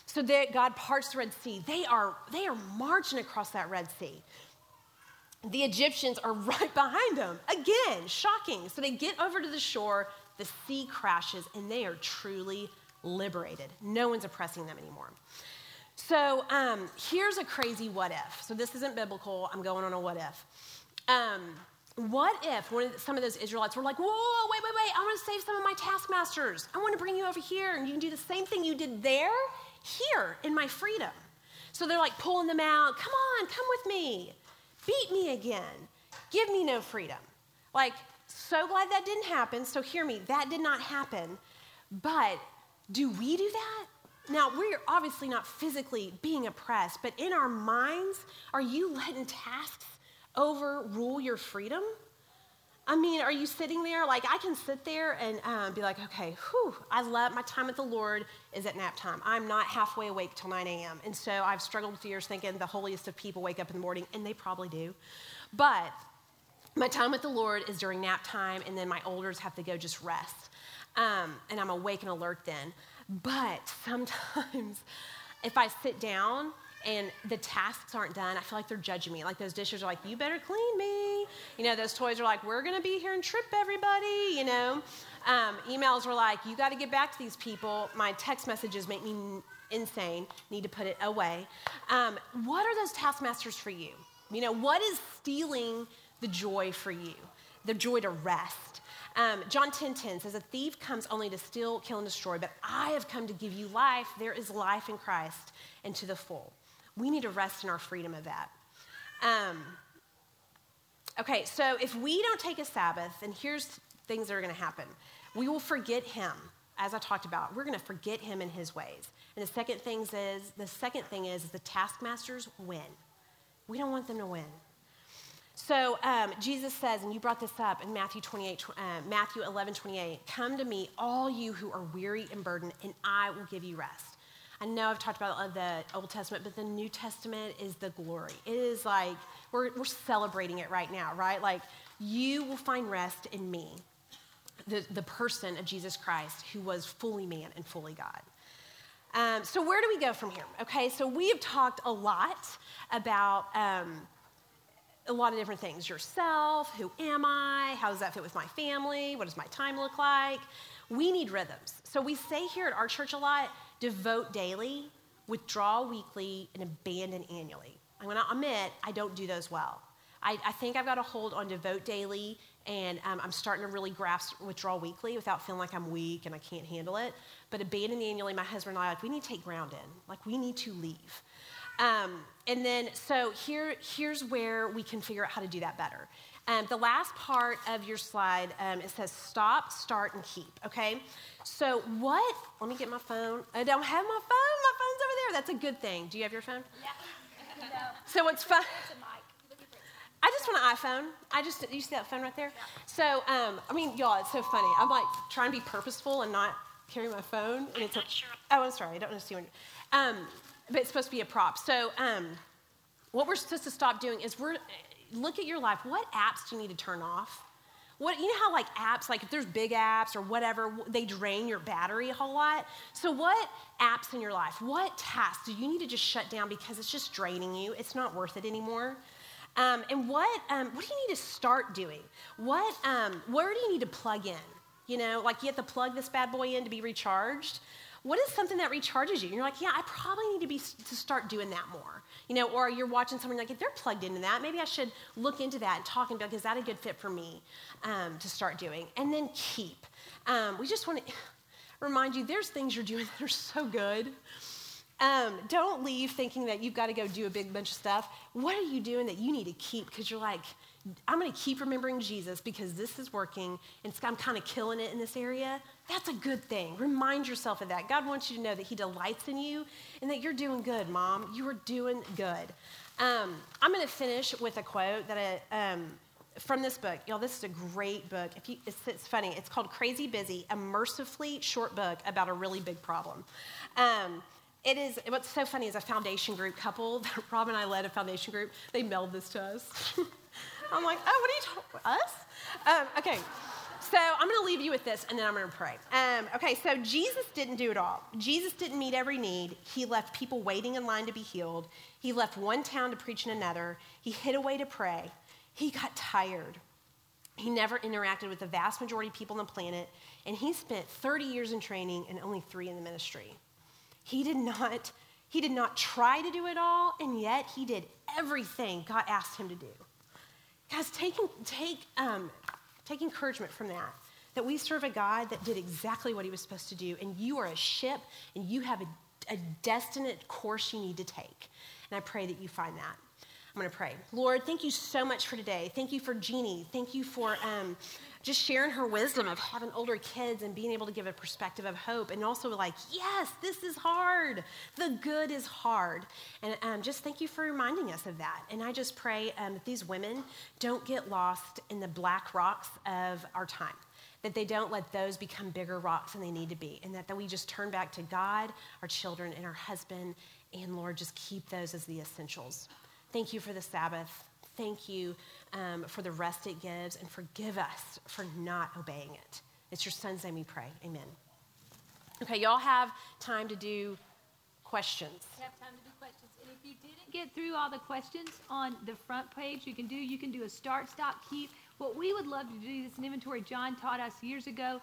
So that God parts the Red Sea. They are, they are marching across that Red Sea. The Egyptians are right behind them. Again, shocking. So they get over to the shore, the sea crashes, and they are truly liberated. No one's oppressing them anymore. So um, here's a crazy what if. So this isn't biblical. I'm going on a what if. Um, what if one of, some of those Israelites were like, whoa, wait, wait, wait, I want to save some of my taskmasters. I want to bring you over here, and you can do the same thing you did there here in my freedom. So they're like pulling them out. Come on, come with me. Beat me again. Give me no freedom. Like, so glad that didn't happen. So hear me, that did not happen. But do we do that? Now, we're obviously not physically being oppressed, but in our minds, are you letting tasks overrule your freedom? I mean, are you sitting there? Like, I can sit there and um, be like, okay, whew, I love my time with the Lord is at nap time. I'm not halfway awake till 9 a.m. And so I've struggled for years thinking the holiest of people wake up in the morning, and they probably do. But my time with the Lord is during nap time, and then my olders have to go just rest. Um, and I'm awake and alert then. But sometimes if I sit down and the tasks aren't done, I feel like they're judging me. Like those dishes are like, you better clean me. You know, those toys are like, we're going to be here and trip everybody, you know. Um, emails were like, you got to get back to these people. My text messages make me insane, need to put it away. Um, what are those taskmasters for you? You know, what is stealing the joy for you? The joy to rest. Um, John 10 10 says, A thief comes only to steal, kill, and destroy, but I have come to give you life. There is life in Christ and to the full. We need to rest in our freedom of that. Um, okay, so if we don't take a Sabbath, then here's things that are going to happen. We will forget him, as I talked about. We're going to forget him and his ways. And the second thing is, the second thing is, is the taskmasters win. We don't want them to win. So um, Jesus says, and you brought this up in Matthew 28, uh, Matthew 11, 28, come to me, all you who are weary and burdened, and I will give you rest. I know I've talked about the Old Testament, but the New Testament is the glory. It is like, we're, we're celebrating it right now, right? Like, you will find rest in me, the, the person of Jesus Christ who was fully man and fully God. Um, so, where do we go from here? Okay, so we have talked a lot about um, a lot of different things yourself, who am I, how does that fit with my family, what does my time look like? We need rhythms. So, we say here at our church a lot devote daily, withdraw weekly, and abandon annually. I'm going to admit I don't do those well. I, I, think I've got a hold on devote daily, and um, I'm starting to really grasp withdraw weekly without feeling like I'm weak and I can't handle it. But abandon annually, my husband and I like we need to take ground in, like we need to leave. Um, and then so here, here's where we can figure out how to do that better. Um, the last part of your slide, um, it says stop, start, and keep, okay? So, what, let me get my phone. I don't have my phone. My phone's over there. That's a good thing. Do you have your phone? Yeah. no. So, what's fun? I just want an iPhone. I just, you see that phone right there? Yeah. So, um, I mean, y'all, it's so funny. I'm like trying to be purposeful and not carry my phone. And it's a, sure. Oh, I'm sorry. I don't understand. Um, but it's supposed to be a prop. So, um, what we're supposed to stop doing is we're look at your life. What apps do you need to turn off? What, you know how like apps, like if there's big apps or whatever, they drain your battery a whole lot. So what apps in your life, what tasks do you need to just shut down because it's just draining you? It's not worth it anymore. Um, and what, um, what do you need to start doing? What, um, where do you need to plug in? You know, like you have to plug this bad boy in to be recharged. What is something that recharges you? And you're like, yeah, I probably need to be to start doing that more. You know, or you're watching someone like, if they're plugged into that, maybe I should look into that and talk and be like, is that a good fit for me um, to start doing? And then keep. Um, we just want to remind you, there's things you're doing that are so good. Um, don't leave thinking that you've got to go do a big bunch of stuff. What are you doing that you need to keep? Because you're like, I'm going to keep remembering Jesus because this is working and I'm kind of killing it in this area. That's a good thing. Remind yourself of that. God wants you to know that He delights in you and that you're doing good, Mom. You are doing good. Um, I'm going to finish with a quote that I, um, from this book. Y'all, this is a great book. If you, it's, it's, funny. It's called Crazy Busy, a mercifully short book about a really big problem. Um, it is, what's so funny is a foundation group couple, Rob and I led a foundation group, they mailed this to us. I'm like, oh, what are you talking, about us? Um, okay, so I'm going to leave you with this, and then I'm going to pray. Um, okay, so Jesus didn't do it all. Jesus didn't meet every need. He left people waiting in line to be healed. He left one town to preach in another. He hid away to pray. He got tired. He never interacted with the vast majority of people on the planet, and he spent 30 years in training and only three in the ministry. He did not, he did not try to do it all, and yet he did everything God asked him to do. Guys, take, take, um, take encouragement from that. That we serve a God that did exactly what he was supposed to do, and you are a ship, and you have a, a destined course you need to take. And I pray that you find that. I'm going to pray. Lord, thank you so much for today. Thank you for Jeanie. Thank you for um, just sharing her wisdom of having older kids and being able to give a perspective of hope. And also, like, yes, this is hard. The good is hard. And um, just thank you for reminding us of that. And I just pray um, that these women don't get lost in the black rocks of our time that they don't let those become bigger rocks than they need to be, and that, that we just turn back to God, our children, and our husband, and Lord, just keep those as the essentials. Thank you for the Sabbath. Thank you um, for the rest it gives, and forgive us for not obeying it. It's your son's name we pray. Amen. Okay, y'all have time to do questions. We have time to do questions. And if you didn't get through all the questions on the front page, you can do you can do a start, stop, keep. What we would love to do is an inventory John taught us years ago.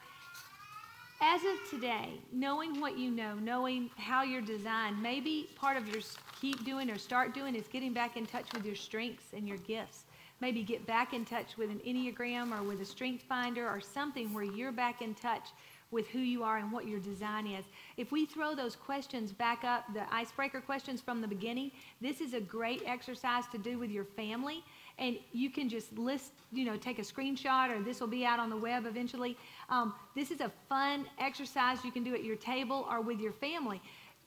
As of today, knowing what you know, knowing how you're designed, maybe part of your keep doing or start doing is getting back in touch with your strengths and your gifts. Maybe get back in touch with an Enneagram or with a Strength Finder or something where you're back in touch with who you are and what your design is. If we throw those questions back up, the icebreaker questions from the beginning, this is a great exercise to do with your family and you can just list, you know, take a screenshot, or this will be out on the web eventually. Um, this is a fun exercise you can do at your table or with your family.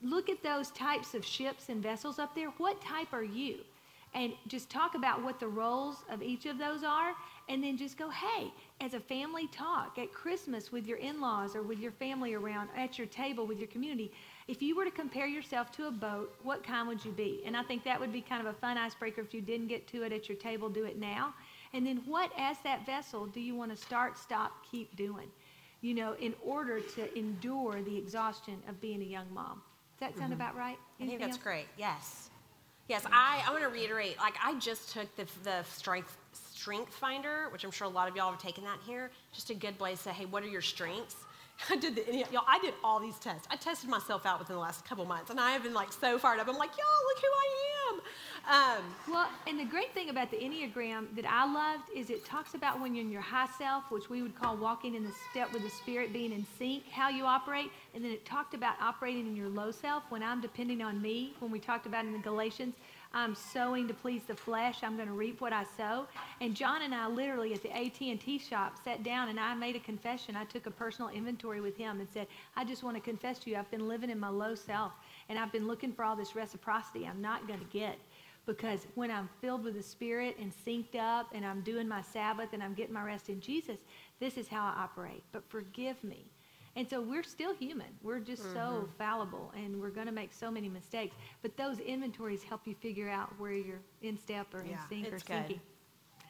Look at those types of ships and vessels up there. What type are you? and just talk about what the roles of each of those are and then just go hey as a family talk at christmas with your in-laws or with your family around at your table with your community if you were to compare yourself to a boat what kind would you be and i think that would be kind of a fun icebreaker if you didn't get to it at your table do it now and then what as that vessel do you want to start stop keep doing you know in order to endure the exhaustion of being a young mom does that sound mm-hmm. about right I think that's else? great. Yes. Yes, I, I want to reiterate, like I just took the, the strength strength finder, which I'm sure a lot of y'all have taken that here. Just a good place to say, hey, what are your strengths? I did the y'all. I did all these tests. I tested myself out within the last couple months, and I have been like so fired up. I'm like, y'all, look who I am. Um, Well, and the great thing about the Enneagram that I loved is it talks about when you're in your high self, which we would call walking in the step with the Spirit, being in sync, how you operate. And then it talked about operating in your low self when I'm depending on me, when we talked about in the Galatians. I'm sowing to please the flesh. I'm going to reap what I sow. And John and I literally at the AT&T shop sat down and I made a confession. I took a personal inventory with him and said, I just want to confess to you, I've been living in my low self and I've been looking for all this reciprocity I'm not going to get because when I'm filled with the Spirit and synced up and I'm doing my Sabbath and I'm getting my rest in Jesus, this is how I operate. But forgive me. And so we're still human. We're just Mm-hmm. so fallible and we're going to make so many mistakes. But those inventories help you figure out where you're in step or in Yeah, sync or good. syncing.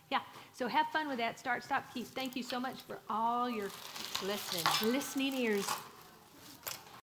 Yeah. So have fun with that. Start, stop, keep. Thank you so much for all your listening. listening ears.